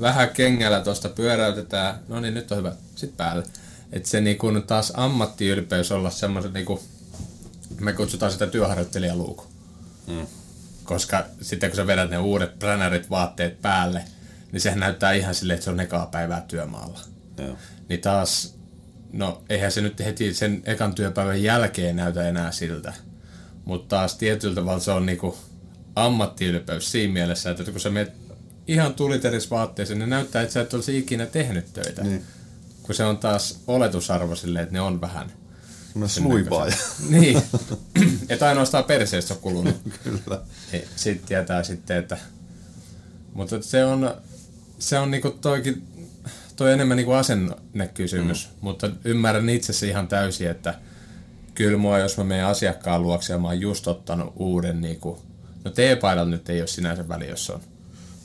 vähän kengällä tuosta pyöräytetään, no niin nyt on hyvä, sitten päälle. Että se niinku nyt taas ammattiylpeys olla semmoisen niinku, me kutsutaan sitä työharjoittelijaluuku. Mm. Koska sitten kun sä vedät ne uudet bränärit vaatteet päälle, niin sehän näyttää ihan silleen, että se on ekaa päivää työmaalla. Joo. Niin taas, no eihän se nyt heti sen ekan työpäivän jälkeen näytä enää siltä. Mutta taas tietyllä tavalla se on niinku ammattiylpeys siinä mielessä, että kun sä menet ihan tuliterisvaatteeseen, ne näyttää, että sä et olisi ikinä tehnyt töitä. Niin. Kun se on taas oletusarvo silleen, että ne on vähän smuivaaja. niin. että ainoastaan perseestä on kulunut. Kyllä. Sitten tietää sitten, että... Mutta se on, se on niinku toikin, toi enemmän niinku asennekysymys, mm. mutta ymmärrän itse se ihan täysin, että kyllä mua, jos mä menen asiakkaan luokse ja mä oon just ottanut uuden niinku, no teepaidalla nyt ei ole sinänsä väli, jos on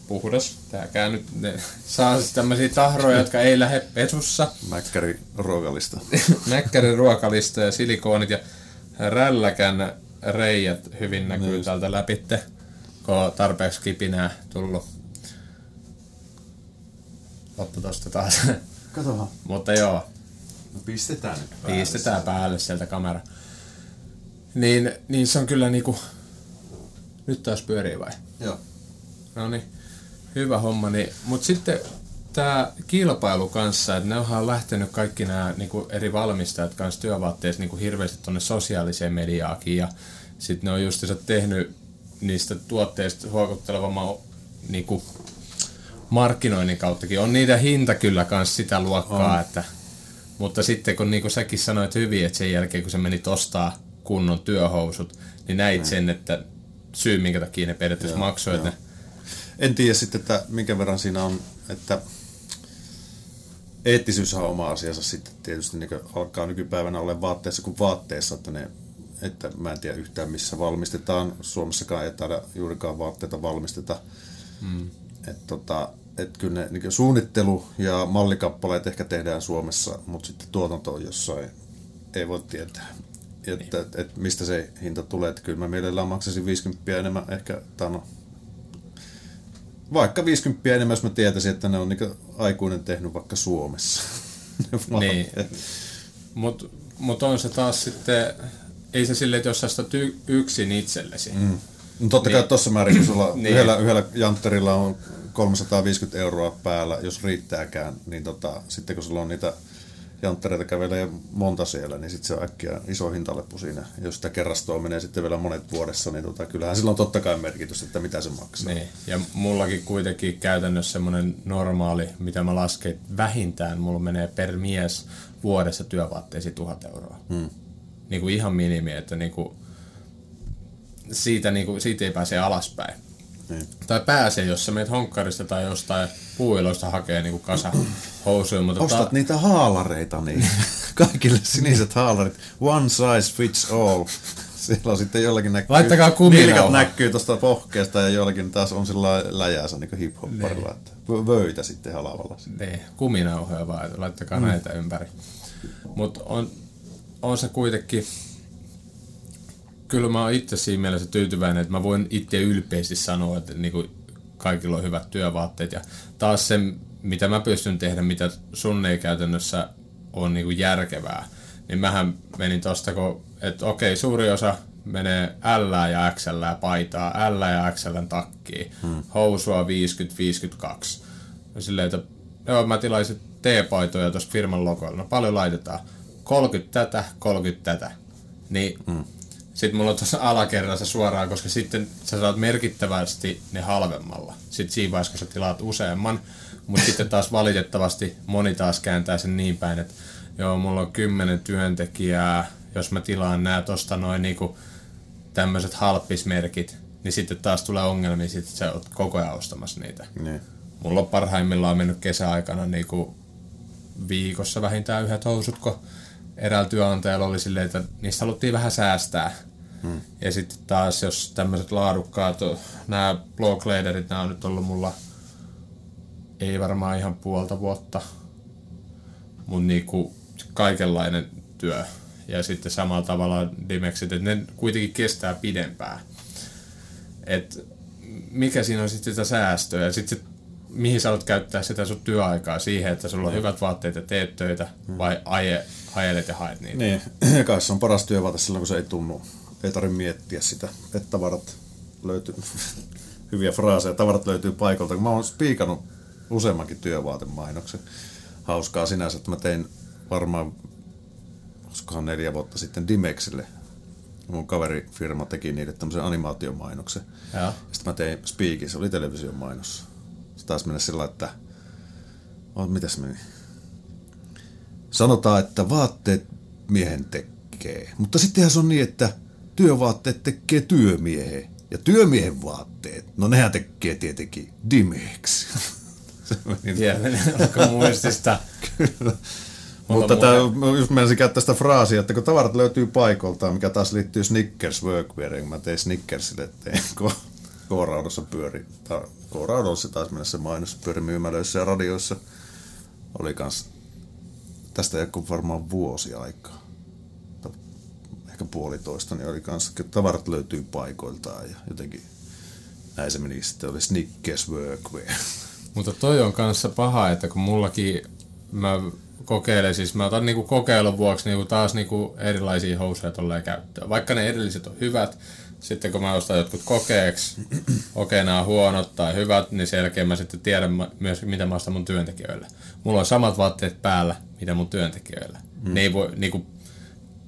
puhdas. Tääkään nyt ne saa siis tämmöisiä tahroja, jotka ei lähde pesussa. Mäkkäri ruokalista. Mäkkärin ruokalista ja silikoonit ja rälläkän reijät hyvin näkyy Niin. täältä läpitte. kun on tarpeeksi kipinää tullut. Loppu tosta taas. Katohan. Mutta joo, No pistetään nyt päälle. pistetään päälle sieltä kamera. Niin, niin se on kyllä niinku... Nyt taas pyörii vai? Joo. No niin, hyvä homma. Niin, Mutta sitten tämä kilpailu kanssa, että ne onhan lähtenyt kaikki nämä niinku eri valmistajat kanssa työvaatteissa niinku hirveästi tuonne sosiaaliseen mediaakin ja sitten ne on just tehnyt niistä tuotteista huokuttelevamman niinku markkinoinnin kauttakin. On niitä hinta kyllä kans sitä luokkaa, On. että mutta sitten kun niinku säkin sanoit hyvin, että sen jälkeen kun sä menit ostaa kunnon työhousut, niin näit sen, että syy minkä takia ne periaatteessa maksoi, että ne En tiedä sitten, että minkä verran siinä on, että eettisyys on oma asiansa sitten tietysti niin alkaa nykypäivänä olla vaatteessa kuin vaatteessa, että ne että mä en tiedä yhtään missä valmistetaan. Suomessakaan ei taida juurikaan vaatteita valmisteta. Mm. Että tota, et kyllä ne niin suunnittelu ja mallikappaleet ehkä tehdään Suomessa, mutta sitten tuotanto on jossain, ei voi tietää. Että, et, et mistä se hinta tulee, että kyllä mä mielellään maksaisin 50 enemmän ehkä, tai no, vaikka 50 enemmän, jos mä tietäisin, että ne on niin aikuinen tehnyt vaikka Suomessa. Niin. Mutta mut on se taas sitten, ei se silleen, että jos sä ostat y- yksin itsellesi. Mm. No totta kai Niin. tuossa määrin, kun sulla Niin. yhdellä, yhdellä jantterilla on 350 euroa päällä, jos riittääkään, niin tota, sitten kun sulla on niitä janttereita kävelee monta siellä, niin sitten se on äkkiä iso hintaleppu siinä. Jos sitä kerrastoa menee sitten vielä monet vuodessa, niin tota, kyllähän sillä on totta kai merkitys, että mitä se maksaa. Niin. Ja mullakin kuitenkin käytännössä semmoinen normaali, mitä mä lasken, että vähintään mulla menee per mies vuodessa työvaatteisiin tuhat euroa. Hmm. Niin kuin ihan minimi, että niin kuin siitä, niin kuin, siitä ei pääse alaspäin. Niin. Tai pääsee, jos sä meet honkkarista tai jostain puuiloista hakee niin kasa housuja. Mutta Ostat niitä haalareita, niin kaikille siniset haalarit. One size fits all. Siellä on sitten jollakin näkyy... Laittakaa kuminauha. näkyy tuosta pohkeesta ja jollakin taas on sillä läjäänsä niin hip-hopparilla. Vöitä sitten halavalla. Niin, kuminauhoja vaan, laittakaa mm. näitä ympäri. Mutta on, on se kuitenkin, kyllä mä oon itse siinä mielessä tyytyväinen, että mä voin itse ylpeästi sanoa, että niinku kaikilla on hyvät työvaatteet. Ja taas se, mitä mä pystyn tehdä, mitä sun ei käytännössä on niinku järkevää, niin mähän menin tosta, kun, että okei, suuri osa menee L ja XL paitaa, L ja XL takkiin, hmm. housua 50-52. Ja silleen, että joo, mä tilaisin T-paitoja tuosta firman logoilla. No paljon laitetaan? 30 tätä, 30 tätä. Niin mm. Sitten mulla on tuossa alakerrassa suoraan, koska sitten sä saat merkittävästi ne halvemmalla. Sitten siinä vaiheessa, kun sä tilaat useamman. Mutta sitten taas valitettavasti moni taas kääntää sen niin päin, että joo, mulla on kymmenen työntekijää, jos mä tilaan nää tosta noin niinku tämmöiset halppismerkit, niin sitten taas tulee ongelmia, sitten sä oot koko ajan ostamassa niitä. Niin. Mulla on parhaimmillaan mennyt kesäaikana niinku viikossa vähintään yhdet housut, kun eräällä työnantajalla oli silleen, että niistä haluttiin vähän säästää. Hmm. Ja sitten taas, jos tämmöiset laadukkaat, nämä blogleaderit, nämä on nyt ollut mulla ei varmaan ihan puolta vuotta, mutta niinku kaikenlainen työ. Ja sitten samalla tavalla Dimexit, että ne kuitenkin kestää pidempään. Et mikä siinä on sitten sitä säästöä ja sitten mihin sä haluat käyttää sitä sun työaikaa siihen, että sulla on hyvät vaatteet ja teet töitä vai aje, ajelet ja haet niitä. Niin, kai se on paras työvaate silloin, kun se ei tunnu. Ei tarvitse miettiä sitä, että tavarat löytyy, hyviä fraaseja, tavarat löytyy paikalta. Mä oon spiikannut useammankin työvaatemainoksen. Hauskaa sinänsä, että mä tein varmaan, olisikohan neljä vuotta sitten Dimexille. Mun kaverifirma teki niille tämmöisen animaatiomainoksen. Joo. Sitten mä tein Speakin, se oli television mainos. Se taisi mennä sillä että... Oh, mitäs meni? Sanotaan, että vaatteet miehen tekee. Mutta sittenhän se on niin, että työvaatteet tekee työmiehen. Ja työmiehen vaatteet, no nehän tekee tietenkin meni Tiedän, alkoi muistista. Kyllä. Mutta tämä, just menisin käyttää sitä fraasia, että kun tavarat löytyy paikoltaan, mikä taas liittyy Snickers workweariin, kun mä tein Snickersille, tein K-raudossa pyöri, tai K-raudossa taas mennä se mainos, pyöri myymälöissä ja radioissa. Oli kans, tästä joku varmaan vuosi aikaa, ehkä puolitoista, niin oli kans, että tavarat löytyy paikoiltaan ja jotenkin näin se meni sitten, oli Snickers Workwear. Mutta toi on kanssa paha, että kun mullakin mä kokeilen, siis mä otan niinku kokeilun vuoksi niinku taas niinku erilaisia housuja tolleen käyttöön. Vaikka ne edelliset on hyvät, sitten kun mä ostan jotkut kokeeksi, okei nämä on huonot tai hyvät, niin sen jälkeen mä sitten tiedän myös, mitä mä ostan mun työntekijöille. Mulla on samat vaatteet päällä, mitä mun työntekijöillä. Mm. Ne ei voi, niinku,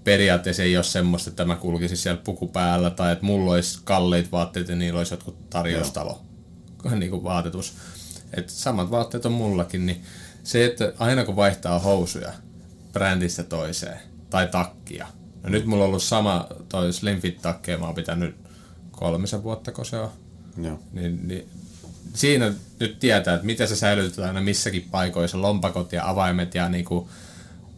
periaatteessa ei ole semmoista, että mä kulkisin siellä puku päällä tai että mulla olisi kalliit vaatteet ja niillä olisi jotkut tarjoustalo niin kuin vaatetus. Et samat vaatteet on mullakin, niin se, että aina kun vaihtaa housuja brändistä toiseen tai takkia, no nyt mulla on ollut sama toi Slim Fit takkeja, mä oon pitänyt kolmisen vuotta, kun se on. Joo. Niin, niin, siinä nyt tietää, että miten se säilytetään aina missäkin paikoissa, lompakot ja avaimet ja niinku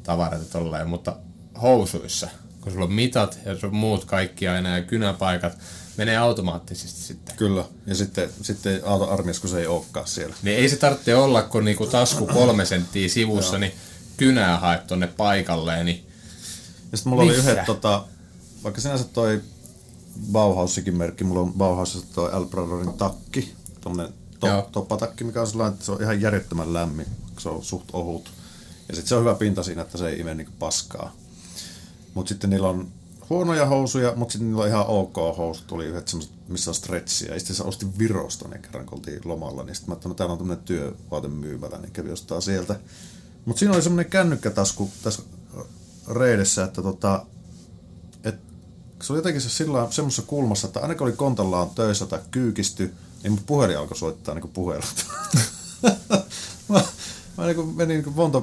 tavarat ja tolleen, mutta housuissa, kun sulla on mitat ja sun muut kaikki aina ja kynäpaikat, menee automaattisesti sitten. Kyllä, ja sitten, sitten auto-armias, kun se ei olekaan siellä. Niin ei se tarvitse olla, kun niinku tasku kolme senttiä sivussa, niin kynää haet tonne paikalleen. Niin ja sitten mulla Missä? oli yhdet, tota, vaikka sinänsä toi Bauhausikin merkki, mulla on Bauhausissa toi El Pradorin takki, tommonen to, toppatakki, mikä on sellainen, että se on ihan järjettömän lämmin, se on suht ohut. Ja sitten se on hyvä pinta siinä, että se ei ime niinku paskaa. Mutta sitten niillä on huonoja housuja, mutta sitten niillä on ihan ok housut. Tuli yhdet semmoset, missä on stretchiä. Ja sitten se ostin Virosta ne kerran, kun oltiin lomalla. Niin sitten mä ajattelin, että täällä on tämmöinen työvaatemyymälä, niin kävi ostaa sieltä. Mutta siinä oli semmoinen kännykkätasku tässä reidessä, että tota, et, se oli jotenkin se sillä semmoisessa kulmassa, että aina kun oli kontallaan töissä tai kyykisty, niin mun puhelin alkoi soittaa niin puhelut. mä, mä niin menin niin monta,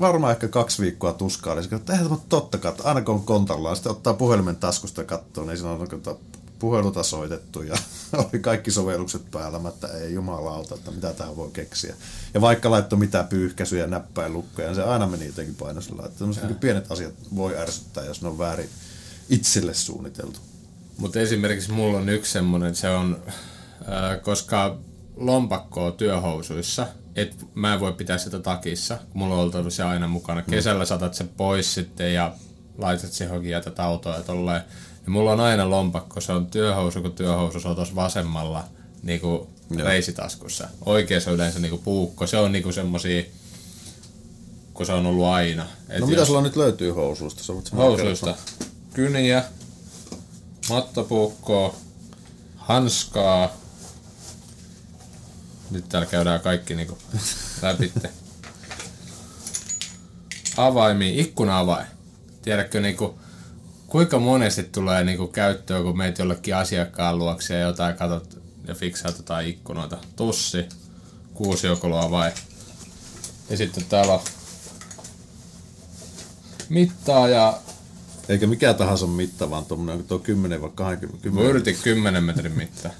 varmaan ehkä kaksi viikkoa tuskaa, niin se että eihän tämä tottakaan, että aina kun on kontallaan, sitten ottaa puhelimen taskusta ja katsoo, niin siinä on niin kuin puheluta soitettu ja oli kaikki sovellukset päällä, mä, että ei jumalauta, että mitä tähän voi keksiä. Ja vaikka laittoi mitä pyyhkäisyjä, näppäinlukkoja, niin se aina meni jotenkin painosella. Että niin pienet asiat voi ärsyttää, jos ne on väärin itselle suunniteltu. Mutta esimerkiksi mulla on yksi semmonen, se on, äh, koska lompakkoa työhousuissa, et mä en voi pitää sitä takissa, kun mulla on ollut se aina mukana. Kesällä saatat sen pois sitten ja laitat se johonkin jätät autoa ja tolleen. Ja mulla on aina lompakko, se on työhousu, kun työhousu se on tuossa vasemmalla niinku reisitaskussa. Oikeassa on yleensä niinku puukko, se on niinku semmosia, kun se on ollut aina. Et No jos- mitä sulla nyt löytyy housuista? Sä housuista. Kyniä, mattopuukkoa, hanskaa. Nyt täällä käydään kaikki niinku läpi. Avaimia, ikkuna-avain. Tiedätkö niinku, kuinka monesti tulee niinku käyttöön, kun meet jollekin asiakkaan luokse ja jotain katot ja fiksaat jotain ikkunoita. Tussi, kuusiokoloavain. Ja sitten täällä on mittaa ja Eikä mikä tahansa mitta, vaan tuommoinen tuo 10 vai 20. 10. Mä yritin 10 metrin mitta.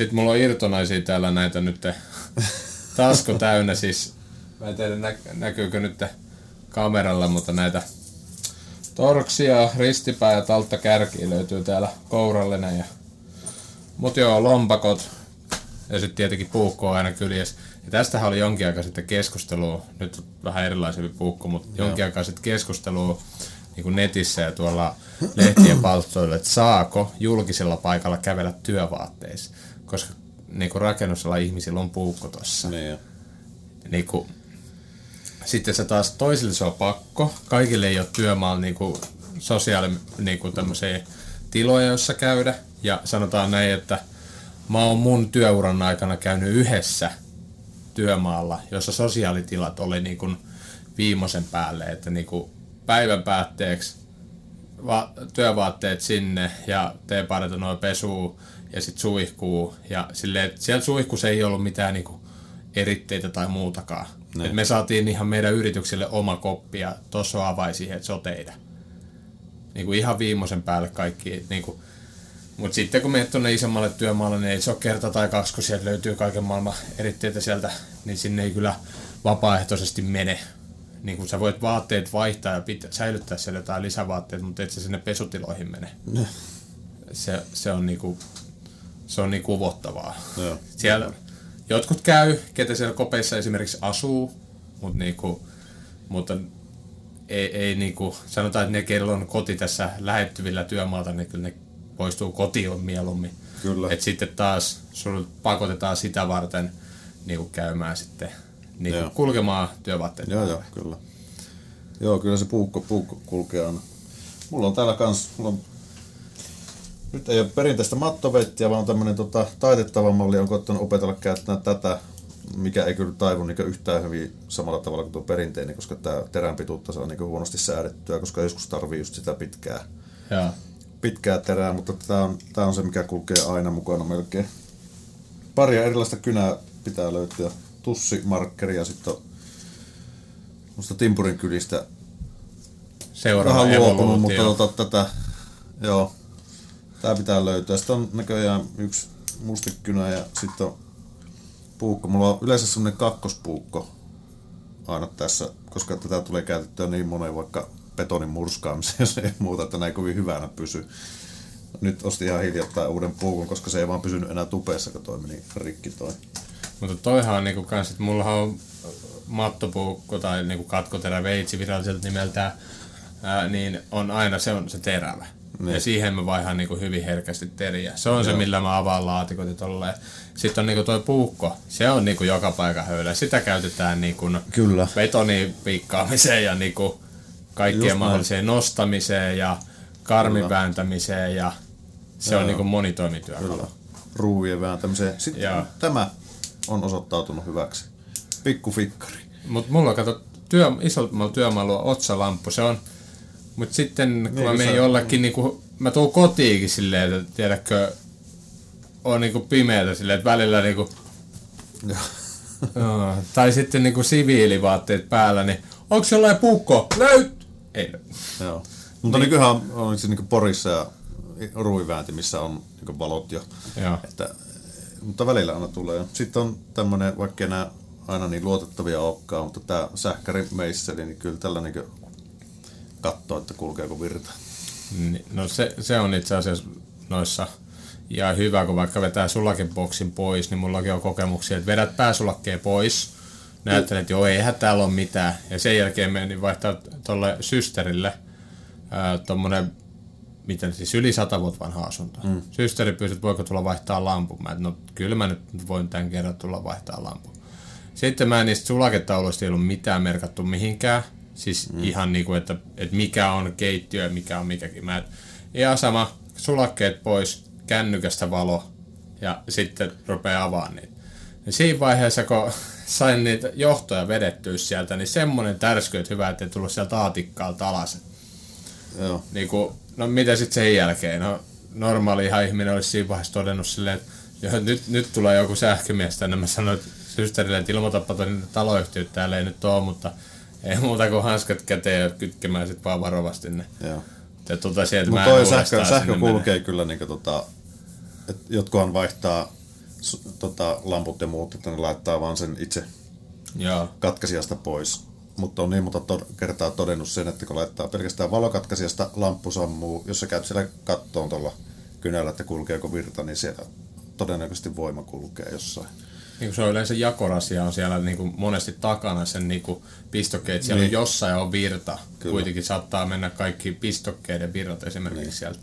Sitten mulla on irtonaisia täällä näitä nyt tasku täynnä siis. Mä en tiedä nä- näkyykö nyt kameralla, mutta näitä torksia, ristipää ja taltta kärkiä löytyy täällä kourallinen. Ja... Mut joo, lompakot. Ja sitten tietenkin puukko on aina kyljessä. Ja tästähän oli jonkin aikaa sitten keskustelua, nyt vähän erilaisempi puukko, mutta jonkin aikaa sitten keskustelua niin kuin netissä ja tuolla lehtien palstoilla, että saako julkisella paikalla kävellä työvaatteissa, koska niin kuin rakennusala ihmisillä on puukko tossa. Niin jo. Niin kuin, sitten se taas toisille se on pakko. Kaikille ei ole työmaalla niin kuin sosiaali niin kuin tämmöisiä tiloja, joissa käydä. Ja sanotaan näin, että mä oon mun työuran aikana käynyt yhdessä työmaalla, jossa sosiaalitilat oli niin kuin viimeisen päälle, että niin kuin päivän päätteeksi va- työvaatteet sinne ja teepaidata noin pesuu ja sitten suihkuu. Ja silleen, että siellä suihkussa ei ollut mitään niinku eritteitä tai muutakaan. Et me saatiin ihan meidän yritykselle oma koppi ja tuossa on avain siihen, että se on teidän. Niinku ihan viimeisen päälle kaikki. et Niinku, mutta sitten kun menet tuonne isommalle työmaalle, niin ei se ole kerta tai kaksi, kun sieltä löytyy kaiken maailman eritteitä sieltä, niin sinne ei kyllä vapaaehtoisesti mene. Niin kun sä voit vaatteet vaihtaa ja pitää, säilyttää siellä jotain lisävaatteet, mutta et sä sinne pesutiloihin mene. Se, se on niinku, se on niin kuvottavaa. Joo. Siellä jotkut käy, ketä siellä kopeissa esimerkiksi asuu, mutta niinku, mutta ei, ei niinku, sanotaan, että ne, kello on koti tässä lähettyvillä työmaalta, niin kyllä ne poistuu kotiin mieluummin. Kyllä. Et sitten taas sul pakotetaan sitä varten niin kuin käymään sitten niin kuin Joo. kulkemaan työvaatteet. Joo, joo, kyllä. Joo, kyllä se puukko, puukko kulkee aina. Mulla on täällä kans, mulla on, nyt ei ole perinteistä mattovettiä, vaan tämmönen tota, taitettava malli, on koittanut opetella käyttämään tätä, mikä ei kyllä taivu niin yhtään hyvin samalla tavalla kuin tuo perinteinen, koska tämä terän pituutta saa niin huonosti säädettyä, koska joskus tarvii just sitä pitkää, Joo. pitkää terää, mutta tämä on, tää on se, mikä kulkee aina mukana melkein. Paria erilaista kynää pitää löytyä. Tussimarkkeri ja sitten on musta Timpurin kylistä Seuraava vähän luopunut, mutta tota, tätä, joo, tää pitää löytyä. Sitten on näköjään yksi mustekynä ja sitten on puukko. Mulla on yleensä semmonen kakkospuukko aina tässä, koska tätä tulee käytettyä niin moneen vaikka betonin murskaamiseen ja muuta, että näin kovin hyvänä pysy. Nyt ostin ihan hiljattain uuden puukon, koska se ei vaan pysynyt enää tupeessa, kun toi meni rikki toi. Mutta toihan on niinku kans, että mullahan on mattopuukko tai niinku katkoterä veitsi viralliselta nimeltään, ää, niin on aina se on se terävä. Niin. Ja siihen mä vaihan niinku hyvin herkästi teriä. Se on se, Joo. millä mä avaan laatikot ja tolleen. Sitten on niinku toi puukko. Se on niinku joka paikan höylä. Sitä käytetään niinku Kyllä. betonin piikkaamiseen ja niinku kaikkien Just näin. mahdolliseen nostamiseen ja karmin Kyllä. vääntämiseen ja se Joo. on niinku monitoimityökalu. Kyllä. Ruuvien vääntämiseen. Sitten Joo. tämä on osoittautunut hyväksi. Pikku fikkari. Mut mulla on kato, työ, isolla työmaalla on otsalamppu, se on, mut sitten kun Niin, mä sä- jollakin niinku, mä tuun kotiinkin silleen, että tiedätkö, on niinku pimeätä silleen, että välillä niinku, Joo. Joo, tai sitten niinku siviilivaatteet päällä, niin onks jollain puukko? Löyt! Ei Joo. Mutta niin. nykyään on, on siis niin Porissa ja Ruiväänti, missä on niin valot jo. Joo. Että, mutta välillä aina tulee. Sitten on tämmöinen, vaikka nämä aina niin luotettavia olekaan, mutta tämä sähkäri meisseli, niin kyllä tällä niin katsoo, että kulkeeko virta. Niin, No se, se on itse asiassa noissa ihan hyvä, kun vaikka vetää sulakeboksin pois, niin mullakin on kokemuksia, että vedät pääsulakkeen pois, näyttelet, että joo, eihän täällä ole mitään. Ja sen jälkeen menin vaihtaa tuolle systerille ää, tommonen, miten siis yli sata vuotta vanha asunto. Mm. Systeri pyysi, että voiko tulla vaihtaa lampun. Mä, et, no kyllä mä nyt voin tämän kerran tulla vaihtaa lampun. Sitten mä en niistä sulaketauluista ei ollut mitään merkattu mihinkään. Siis mm. ihan niinku, että, että mikä on keittiö ja mikä on mikäkin. Mä, et, ihan sama, sulakkeet pois, kännykästä valo ja sitten rupeaa avaamaan niitä. Ja siinä vaiheessa, kun sain niitä johtoja vedettyä sieltä, niin semmonen tärsky, että hyvä, ettei tullut sieltä aatikkaalta alas. Joo. Niinku, no mitä sitten sen jälkeen? No normaali ihan ihminen olisi siinä vaiheessa todennut silleen, että joo, nyt, nyt tulee joku sähkömies tänne. Mä sanoin että systerille, että ilmoitapa tuonne taloyhtiöt täällä ei nyt ole, mutta ei muuta kuin hanskat käteen ja kytkemään sit vaan varovasti ne. Joo. Ja tota sieltä toi sähkö, sähkö kulkee kyllä niin tota, että jotkuhan vaihtaa tota, lamput ja muut, että ne laittaa vaan sen itse mene. Joo. katkaisijasta pois. Mutta on niin monta to- kertaa todennut sen, että kun laittaa pelkästään valokatkaisijasta, lamppu sammuu. Jos sä käyt siellä kattoon tuolla kynällä, että kulkeeko virta, niin siellä todennäköisesti voima kulkee jossain. Niin se on yleensä jakorasia on siellä niin kuin monesti takana sen niin kuin pistokkeet. Siellä Niin. jossain on virta. Kyllä. Kuitenkin saattaa mennä kaikki pistokkeiden virrat esimerkiksi niin. sieltä.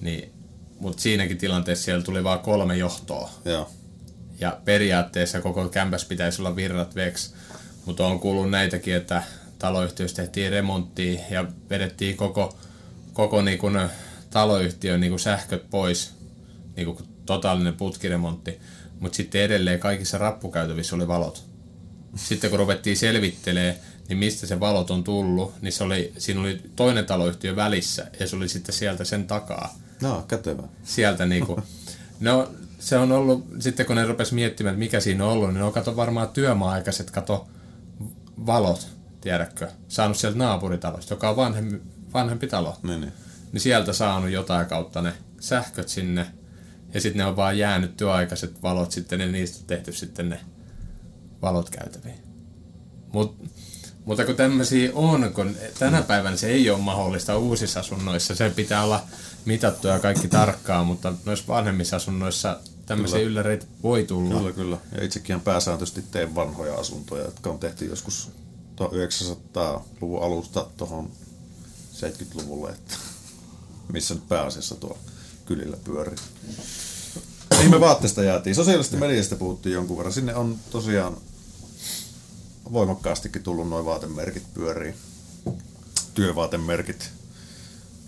Niin, mutta siinäkin tilanteessa siellä tuli vain kolme johtoa. Joo. Ja periaatteessa koko kämpäs pitäisi olla virrat veks. Mutta on kuullut näitäkin, että taloyhtiössä tehtiin remonttia ja vedettiin koko, koko niin kuin taloyhtiön niin kuin sähköt pois. Niin kuin totaalinen putkiremontti. Mutta sitten edelleen kaikissa rappukäytävissä oli valot. Sitten kun ruvettiin selvittelee, niin mistä se valot on tullut, niin se oli, siinä oli toinen taloyhtiö välissä ja se oli sitten sieltä sen takaa No, kätevä. sieltä niinku, no se on ollut, sitten kun ne rupes miettimään, että mikä siinä on ollut, niin ne on kato varmaan työmaa-aikaiset, kato valot, tiedätkö, saanut sieltä naapuritalosta, joka on vanhempi, vanhempi talo. Niin, niin. Niin sieltä saanut jotain kautta ne sähköt sinne, ja sitten ne on vaan jäänyt työaikaiset valot sitten, ja niistä on tehty sitten ne valot käytäviin. Mut, mutta kun tämmöisiä on, kun tänä päivänä se ei ole mahdollista uusissa asunnoissa, se pitää olla mitattu ja kaikki tarkkaa, mutta noissa vanhemmissa asunnoissa tämmöisiä Kyllä. ylläreitä voi tulla. Kyllä, kyllä. Ja itsekin pääsääntöisesti teen vanhoja asuntoja, jotka on tehty joskus 1900-luvun alusta tuohon 70-luvulle, että missä nyt pääasiassa tuo kylillä pyörii. mihin me vaatteesta jäätiin? Sosiaalisesta mediasta puhuttiin jonkun verran. Sinne on tosiaan voimakkaastikin tullut noin vaatemerkit pyöriin. Työvaatemerkit.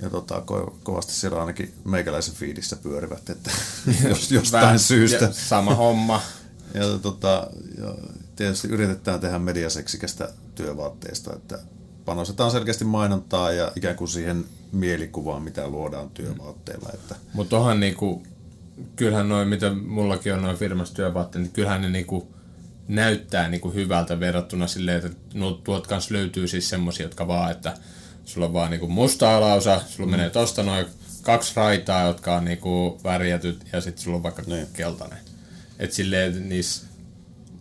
Ja tota, ko- kovasti siellä ainakin meikäläisen fiidissä pyörivät, että jos, jostain Vähän- syystä. ja Sama homma. Ja, tota, ja tietysti yritetään tehdä mediaseksikästä työvaatteesta, että panostetaan selkeästi mainontaa ja ikään kuin siihen mielikuvaan, mitä luodaan työvaatteilla. Että, Mutta onhan niinku, kyllähän noin, mitä mullakin on noin firmassa työvaatteet, niin kyllähän ne niinku näyttää niinku hyvältä verrattuna silleen, että no, tuot kanssa löytyy siis semmosia, jotka vaan, että sulla on vaan niinku musta alaosa, sulla mm. menee tosta noin kaksi raitaa, jotka on niinku värjätyt ja sitten sulla on vaikka Niin. keltainen. Et silleen, että niissä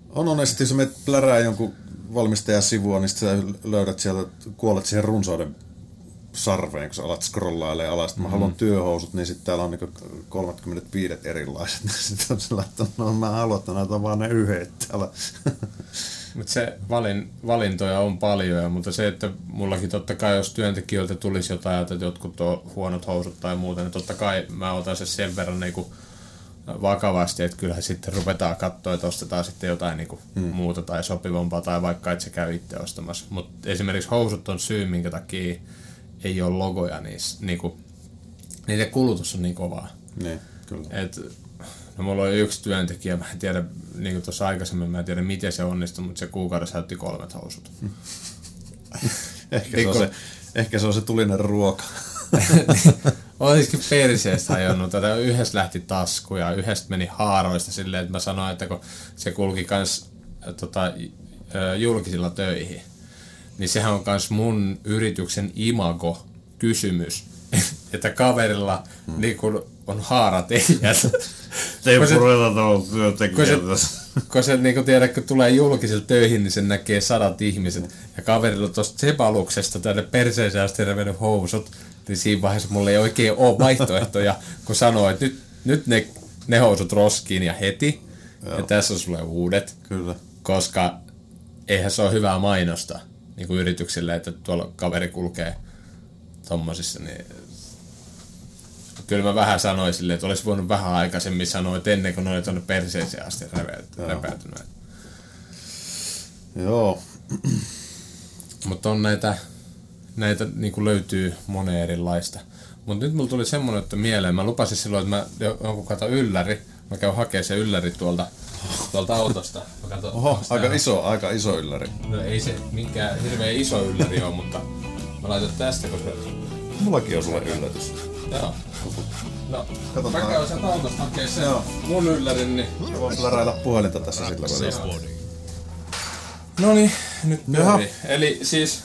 on on, ja sitten jos menet plärää jonkun valmistajan sivua, niin sä löydät sieltä, kuolet siihen runsauden sarveen, kun sä alat scrollailemaan alas. Mm. Mä haluan työhousut, niin sitten täällä on niinku 35 erilaiset. Sitten on sillä, että no mä haluan, että näitä vaan ne yhdet täällä. Mutta se valin, valintoja on paljon, mutta se, että mullakin totta kai, jos työntekijöiltä tulisi jotain, että jotkut on huonot housut tai muuta, niin totta kai mä otan se sen verran niinku vakavasti, että kyllähän sitten ruvetaan katsoa, että ostetaan sitten jotain niinku hmm. muuta tai sopivampaa, tai vaikka et se käy itse ostamassa. Mutta esimerkiksi housut on syy, minkä takia ei ole logoja niissä. Niinku, niiden kulutus on niin kovaa. niin, kyllä. Et, no mulla oli yksi työntekijä, mä en tiedä, niin kuin tuossa aikaisemmin, mä en tiedä miten se onnistui, mutta se kuukaudessa otti kolmet housut. Ehkä, se Niin on kun- se, ehkä se on se tulinen ruoka. Olisikin perseestä hajonnut, että yhdessä lähti tasku ja yhdestä meni haaroista silleen, että mä sanoin, että kun se kulki kans tota, julkisilla töihin, niin sehän on kans mun yrityksen imago kysymys, että kaverilla hmm. niin kun on haarateijät. Ei Kun pureta tuolla kun se, kun se niin tiedä, kun tulee julkisille töihin, niin sen näkee sadat ihmiset. Ja kaverilla tuosta Sebaluksesta tänne perseeseen asti revennyt housut, niin siinä vaiheessa mulla ei oikein ole vaihtoehtoja, kun sanoo, että nyt, nyt ne, ne housut roskiin ja heti, ja tässä on sulle uudet, Kyllä. koska eihän se ole hyvää mainosta niin kuin yrityksille, että tuolla kaveri kulkee tommosissa, niin kyllä mä vähän sanoin silleen, että olisi voinut vähän aikaisemmin sanoa, että ennen kuin ne oli tuonne perseeseen asti repäytynyt. Joo. Mutta on näitä, näitä niin kuin löytyy monen erilaista. Mutta nyt mulla tuli semmonen, että mieleen, mä lupasin silloin, että mä jo- jonkun kato ylläri, mä käyn hakemaan se ylläri tuolta, tuolta autosta. Katon, Oho, aika täällä- iso, aika iso ylläri. No ei se minkään hirveän iso ylläri ole, mutta mä laitan tästä, koska... Mullakin on sulle yllätys. Joo. No, Katsotaan. mä käyn sieltä autosta hakee sen Joo. mun yllärin, niin... Voin pläräillä puhelinta tässä sillä välillä. No niin, nyt Jaha. pyörii. Eli siis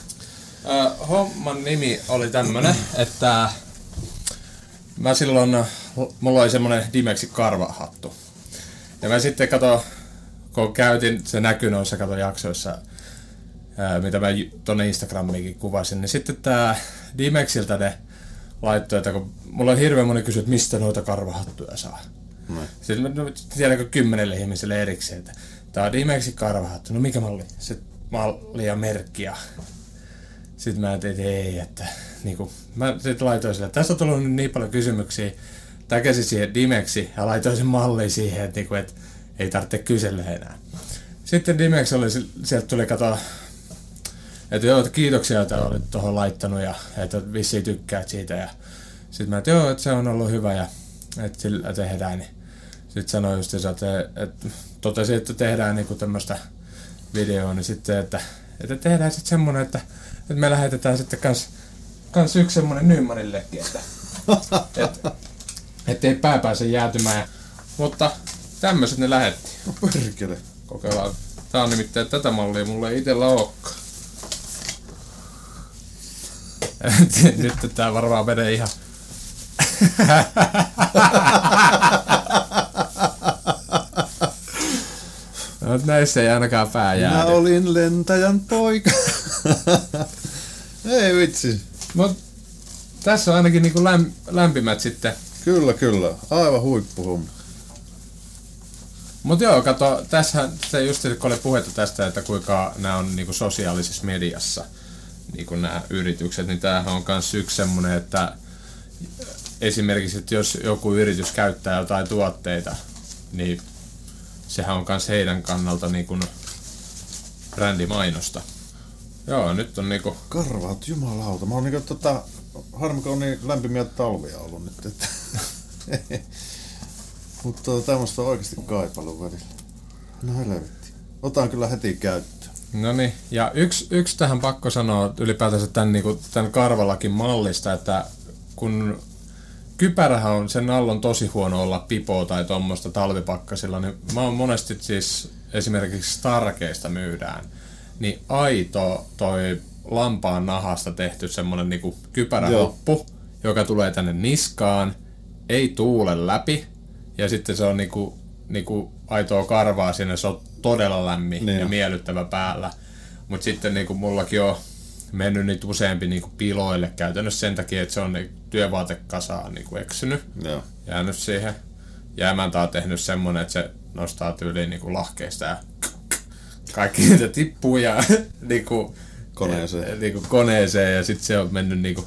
äh, homman nimi oli tämmönen, että mä silloin, mulla oli semmonen Dimexi karvahattu. Ja mä sitten kato, kun käytin, se näkyy noissa kato jaksoissa, ää, mitä mä tonne Instagramiinkin kuvasin, niin sitten tää Dimexiltä ne laittoi, että kun mulla on hirveän moni kysy, että mistä noita karvahattuja saa. Noin. Sitten mä no, tiedänkö kymmenelle ihmiselle erikseen, että tää on Dimexin karvahattu. No mikä malli? Se malli ja merkki ja sitten mä tein, että ei, että niinku, mä sitten laitoin sille, että tässä on tullut niin paljon kysymyksiä, täkäsin siihen Dimexi ja laitoin sen mallin siihen, että, niinku, että ei tarvitse kysellä enää. Sitten Dimex oli, sieltä tuli kato, että joo, että kiitoksia, että olit tuohon laittanut ja että vissiin tykkäät siitä. Ja sitten mä, että joo, että se on ollut hyvä ja että sillä tehdään. Sitten sanoi just, että, että totesi, että tehdään niinku tämmöistä videoa, niin sitten, että, että tehdään sitten semmonen, että, että me lähetetään sitten kans, kans yksi semmonen Nymanillekin, että, että ettei pää pääse jäätymään. Mutta tämmöiset ne lähetti. No perkele. Kokeillaan. Tää on nimittäin tätä mallia, mulla ei itellä olekaan. Nyt tää varmaan menee ihan... No, näissä ei ainakaan pää Mä jäädy. olin lentäjän poika. Ei vitsi. Mut tässä on ainakin niinku läm, lämpimät sitten. Kyllä, kyllä. Aivan huippuhomma. Mut joo, kato, tässä se just kun oli puhetta tästä, että kuinka nämä on niinku sosiaalisessa mediassa, niinku nämä yritykset, niin tämähän on myös yksi semmoinen, että esimerkiksi, että jos joku yritys käyttää jotain tuotteita, niin sehän on myös heidän kannalta niin kuin brändimainosta. Joo, nyt on niinku... Karvaat, jumalauta. Mä oon niinku tota, harmi on niin lämpimiä talvia ollut nyt, että... Mutta tämmöstä on oikeasti kaipailu välillä. No helvetti. Otan kyllä heti käyttöön. No niin, ja yksi, yksi tähän pakko sanoa ylipäätänsä tämän, niin tämän karvalakin mallista, että kun kypärähän on, sen alla on tosi huono olla pipoa tai tuommoista talvipakkasilla, niin mä oon monesti siis esimerkiksi Starkeista myydään, niin aito toi lampaan nahasta tehty semmonen niinku kypärälappu, joka tulee tänne niskaan, ei tuule läpi, ja sitten se on niinku, niinku aitoa karvaa sinne, se on todella lämmin niin. ja miellyttävä päällä. Mutta sitten niinku mullakin on mennyt niitä useampi niinku piloille käytännössä sen takia, että se on niinku työvaatekasaan niinku eksynyt, Joo. jäänyt siihen. Ja emäntä on tehnyt semmonen, että se nostaa tyyliin niinku lahkeista ja kaikki niitä tippuu ja niinku, Koneeseen. niinku koneeseen ja sitten se on mennyt niinku,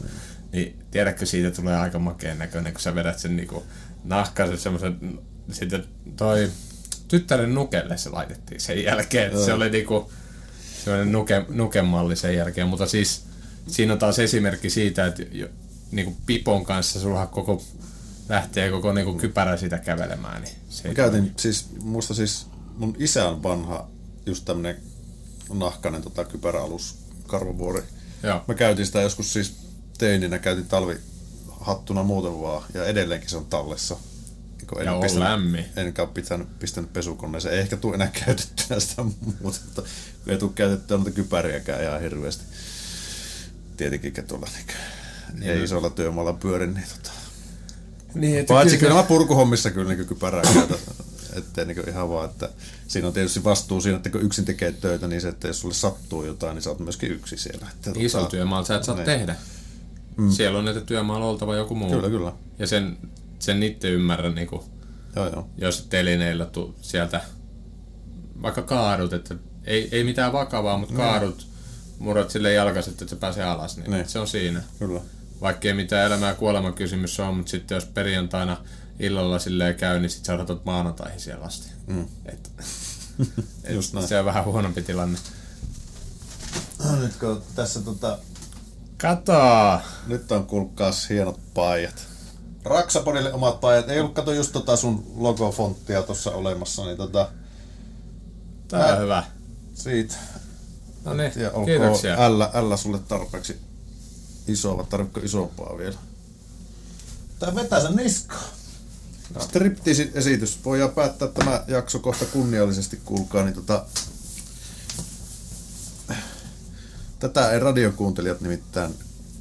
niin tiedätkö siitä tulee aika makeen näköinen, kun sä vedät sen niinku nahkaisen semmoisen, sitten toi tyttären nukelle se laitettiin sen jälkeen, että se oli niinku semmoinen nuke, nukemalli sen jälkeen, mutta siis siinä on taas esimerkki siitä, että jo, niinku pipon kanssa sulla koko lähtee koko niinku kypärä sitä kävelemään. Niin se Mä käytin siis, muista siis, mun isä on vanha, just tämmönen nahkainen tota, kypäräalus, karvavuori. Joo. Mä käytin sitä joskus siis teininä, käytin talvihattuna muuten vaan, ja edelleenkin se on tallessa. Niin kun Ja on lämmin. Enkä ole pitänyt, pistänyt pesukoneeseen. Ei ehkä tule enää käytettyä sitä muuta, mutta ei tule käytettyä noita kypäriäkään ihan hirveästi. Tietenkin tuolla niin, ei isolla työmaalla pyöri, niin tota, Niin, Paitsi kyllä- kyllä mä purkuhommissa kyllä niin kypärää käytän. Ettei niin ihan vaan, että siinä on tietysti vastuu siinä, että kun yksin tekee töitä, niin se, että jos sulle sattuu jotain, niin sä oot myöskin yksi siellä. Että, Iso tota, työmaalla sä et saa niin. tehdä. Mm. Siellä on, että työmaalla oltava joku muu. Kyllä, kyllä. Ja sen, sen itse ymmärrän, niin kuin, Joo, joo. jos telineillä tu, sieltä vaikka kaadut, että ei, ei mitään vakavaa, mutta kaadut, murrat sille jalkaiset, että se pääsee alas, niin, Niin. se on siinä. Kyllä. Vaikka ei mitään elämää ja kuoleman kysymys on, mutta sitten jos perjantaina illalla silleen käy, niin sitten sä odotat maanantaihin siellä asti. Mm. Et, et Just näin. se on vähän huonompi tilanne. Nyt kun tässä tota, Kato! nyt on kuulkaas hienot paijat. Raksapodille omat paijat. Ei ollut kato just tota sun logofonttia tuossa olemassa, niin tota, Tää on Mä- hyvä. siitä. No niin, kiitoksia. L, L sulle tarpeeksi isoa, tarvitko isompaa vielä? Tää vetää sen niskaan. Striptease-esitys. Voidaan päättää tämä jakso kohta kunniallisesti, kuulkaa. Niin tota, tätä ei radiokuuntelijat nimittäin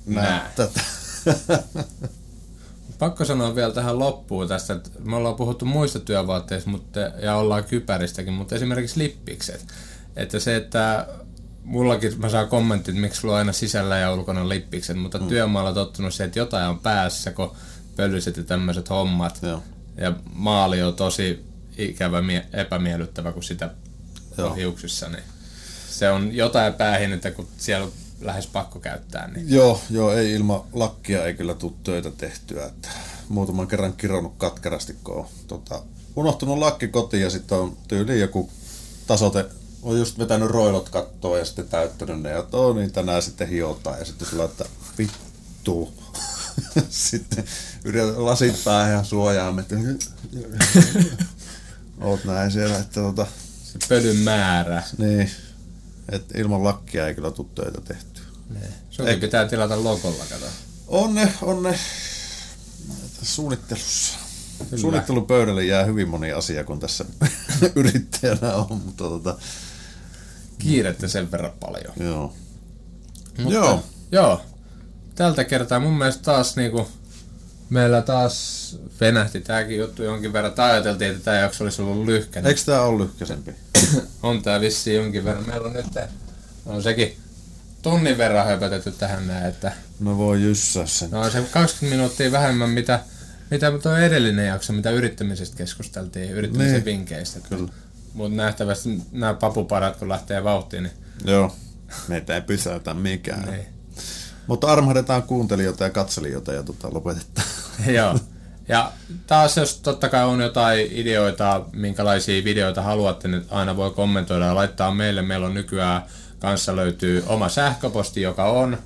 näe. Näe. Tätä. Pakko sanoa vielä tähän loppuun tästä, että me ollaan puhuttu muista työvaatteista mutta, ja ollaan kypäristäkin, mutta esimerkiksi lippikset. Että se, että mullakin mä saan kommentit, miksi sulla on aina sisällä ja ulkona lippikset, mutta mm. työmaalla tottunut se, että jotain on päässä, kun pöllyset ja tämmöiset hommat. Joo. Ja maali on tosi ikävä, mie- epämiellyttävä, kun sitä Joo. on hiuksissa, niin se on jotain päähinnettä, kun siellä on lähes pakko käyttää. Niin. Joo, joo, ei ilman lakkia ei kyllä tule töitä tehtyä. Että muutaman kerran kironnut katkerasti, kun on tota, unohtunut lakki kotiin ja sitten on tyyli joku tasote, on just vetänyt roilot kattoon ja sitten täyttänyt ne, ja oo, niin tänään sitten hiotaan ja sitten sulla, että vittu. sitten yrität lasit päähän ja suojaamme, että oot näin siellä, että tota, Se pölyn määrä. niin, että ilman lakkia ei kyllä tule töitä tehtyä. Sunkin Ei- pitää tilata logolla, kato. On ne, on ne suunnittelussa. Kyllä. Suunnittelupöydälle jää hyvin moni asia, kun tässä yrittäjänä on, mutta tota, Kiirettä sen verran paljon. joo. Mutta, Joo. Joo. Tältä kertaa mun mielestä taas niinku, meillä taas venähti tääkin juttu jonkin verran. Tai ajateltiin, että tää jakso olisi ollut lyhkäinen. Eikö tää ole lyhkäisempi? On tää vissiin jonkin verran. Meillä on nyt on sekin tunnin verran höpötetty tähän näin, että No voi jyssää sen. no se 20 minuuttia vähemmän mitä, mitä tuo edellinen jakso, mitä yrittämisestä keskusteltiin, yrittämisen Niin. vinkkeistä. Kyllä. Mutta nähtävästi nämä papuparat kun lähtee vauhtiin, niin Joo. Meitä ei pysäytä mikään. ei. Mutta armahdetaan kuuntelijoita ja katselijoita ja tota, lopetetaan. Joo. Ja taas jos totta kai on jotain ideoita, minkälaisia videoita haluatte, niin aina voi kommentoida ja laittaa meille. Meillä on nykyään kanssa löytyy oma sähköposti, joka on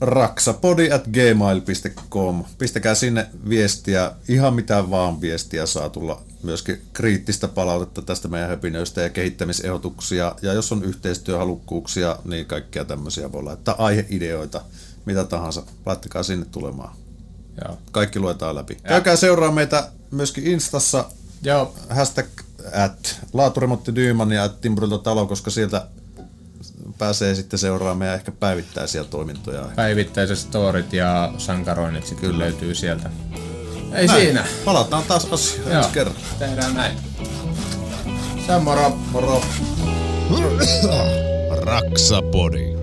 raksapodi at gmail.com. Pistäkää sinne viestiä, ihan mitä vaan viestiä saa tulla. Myöskin kriittistä palautetta tästä meidän höpinöistä ja kehittämisehdotuksia. Ja jos on yhteistyöhalukkuuksia, niin kaikkia tämmöisiä voi laittaa aiheideoita, mitä tahansa. Laittakaa sinne tulemaan. Joo. Kaikki luetaan läpi. Ja. Käykää seuraa meitä myöskin Instassa. Joo. Hashtag at laaturemontti Dyyman ja at Talo, koska sieltä pääsee sitten seuraamaan meidän ehkä päivittäisiä toimintoja. Päivittäiset storit ja sankaroinnit sitten Kyllä. löytyy sieltä. Ei näin. siinä. Palataan taas asiaan ensi kerran. Tehdään näin. Se on moro. Moro. Raksapodi.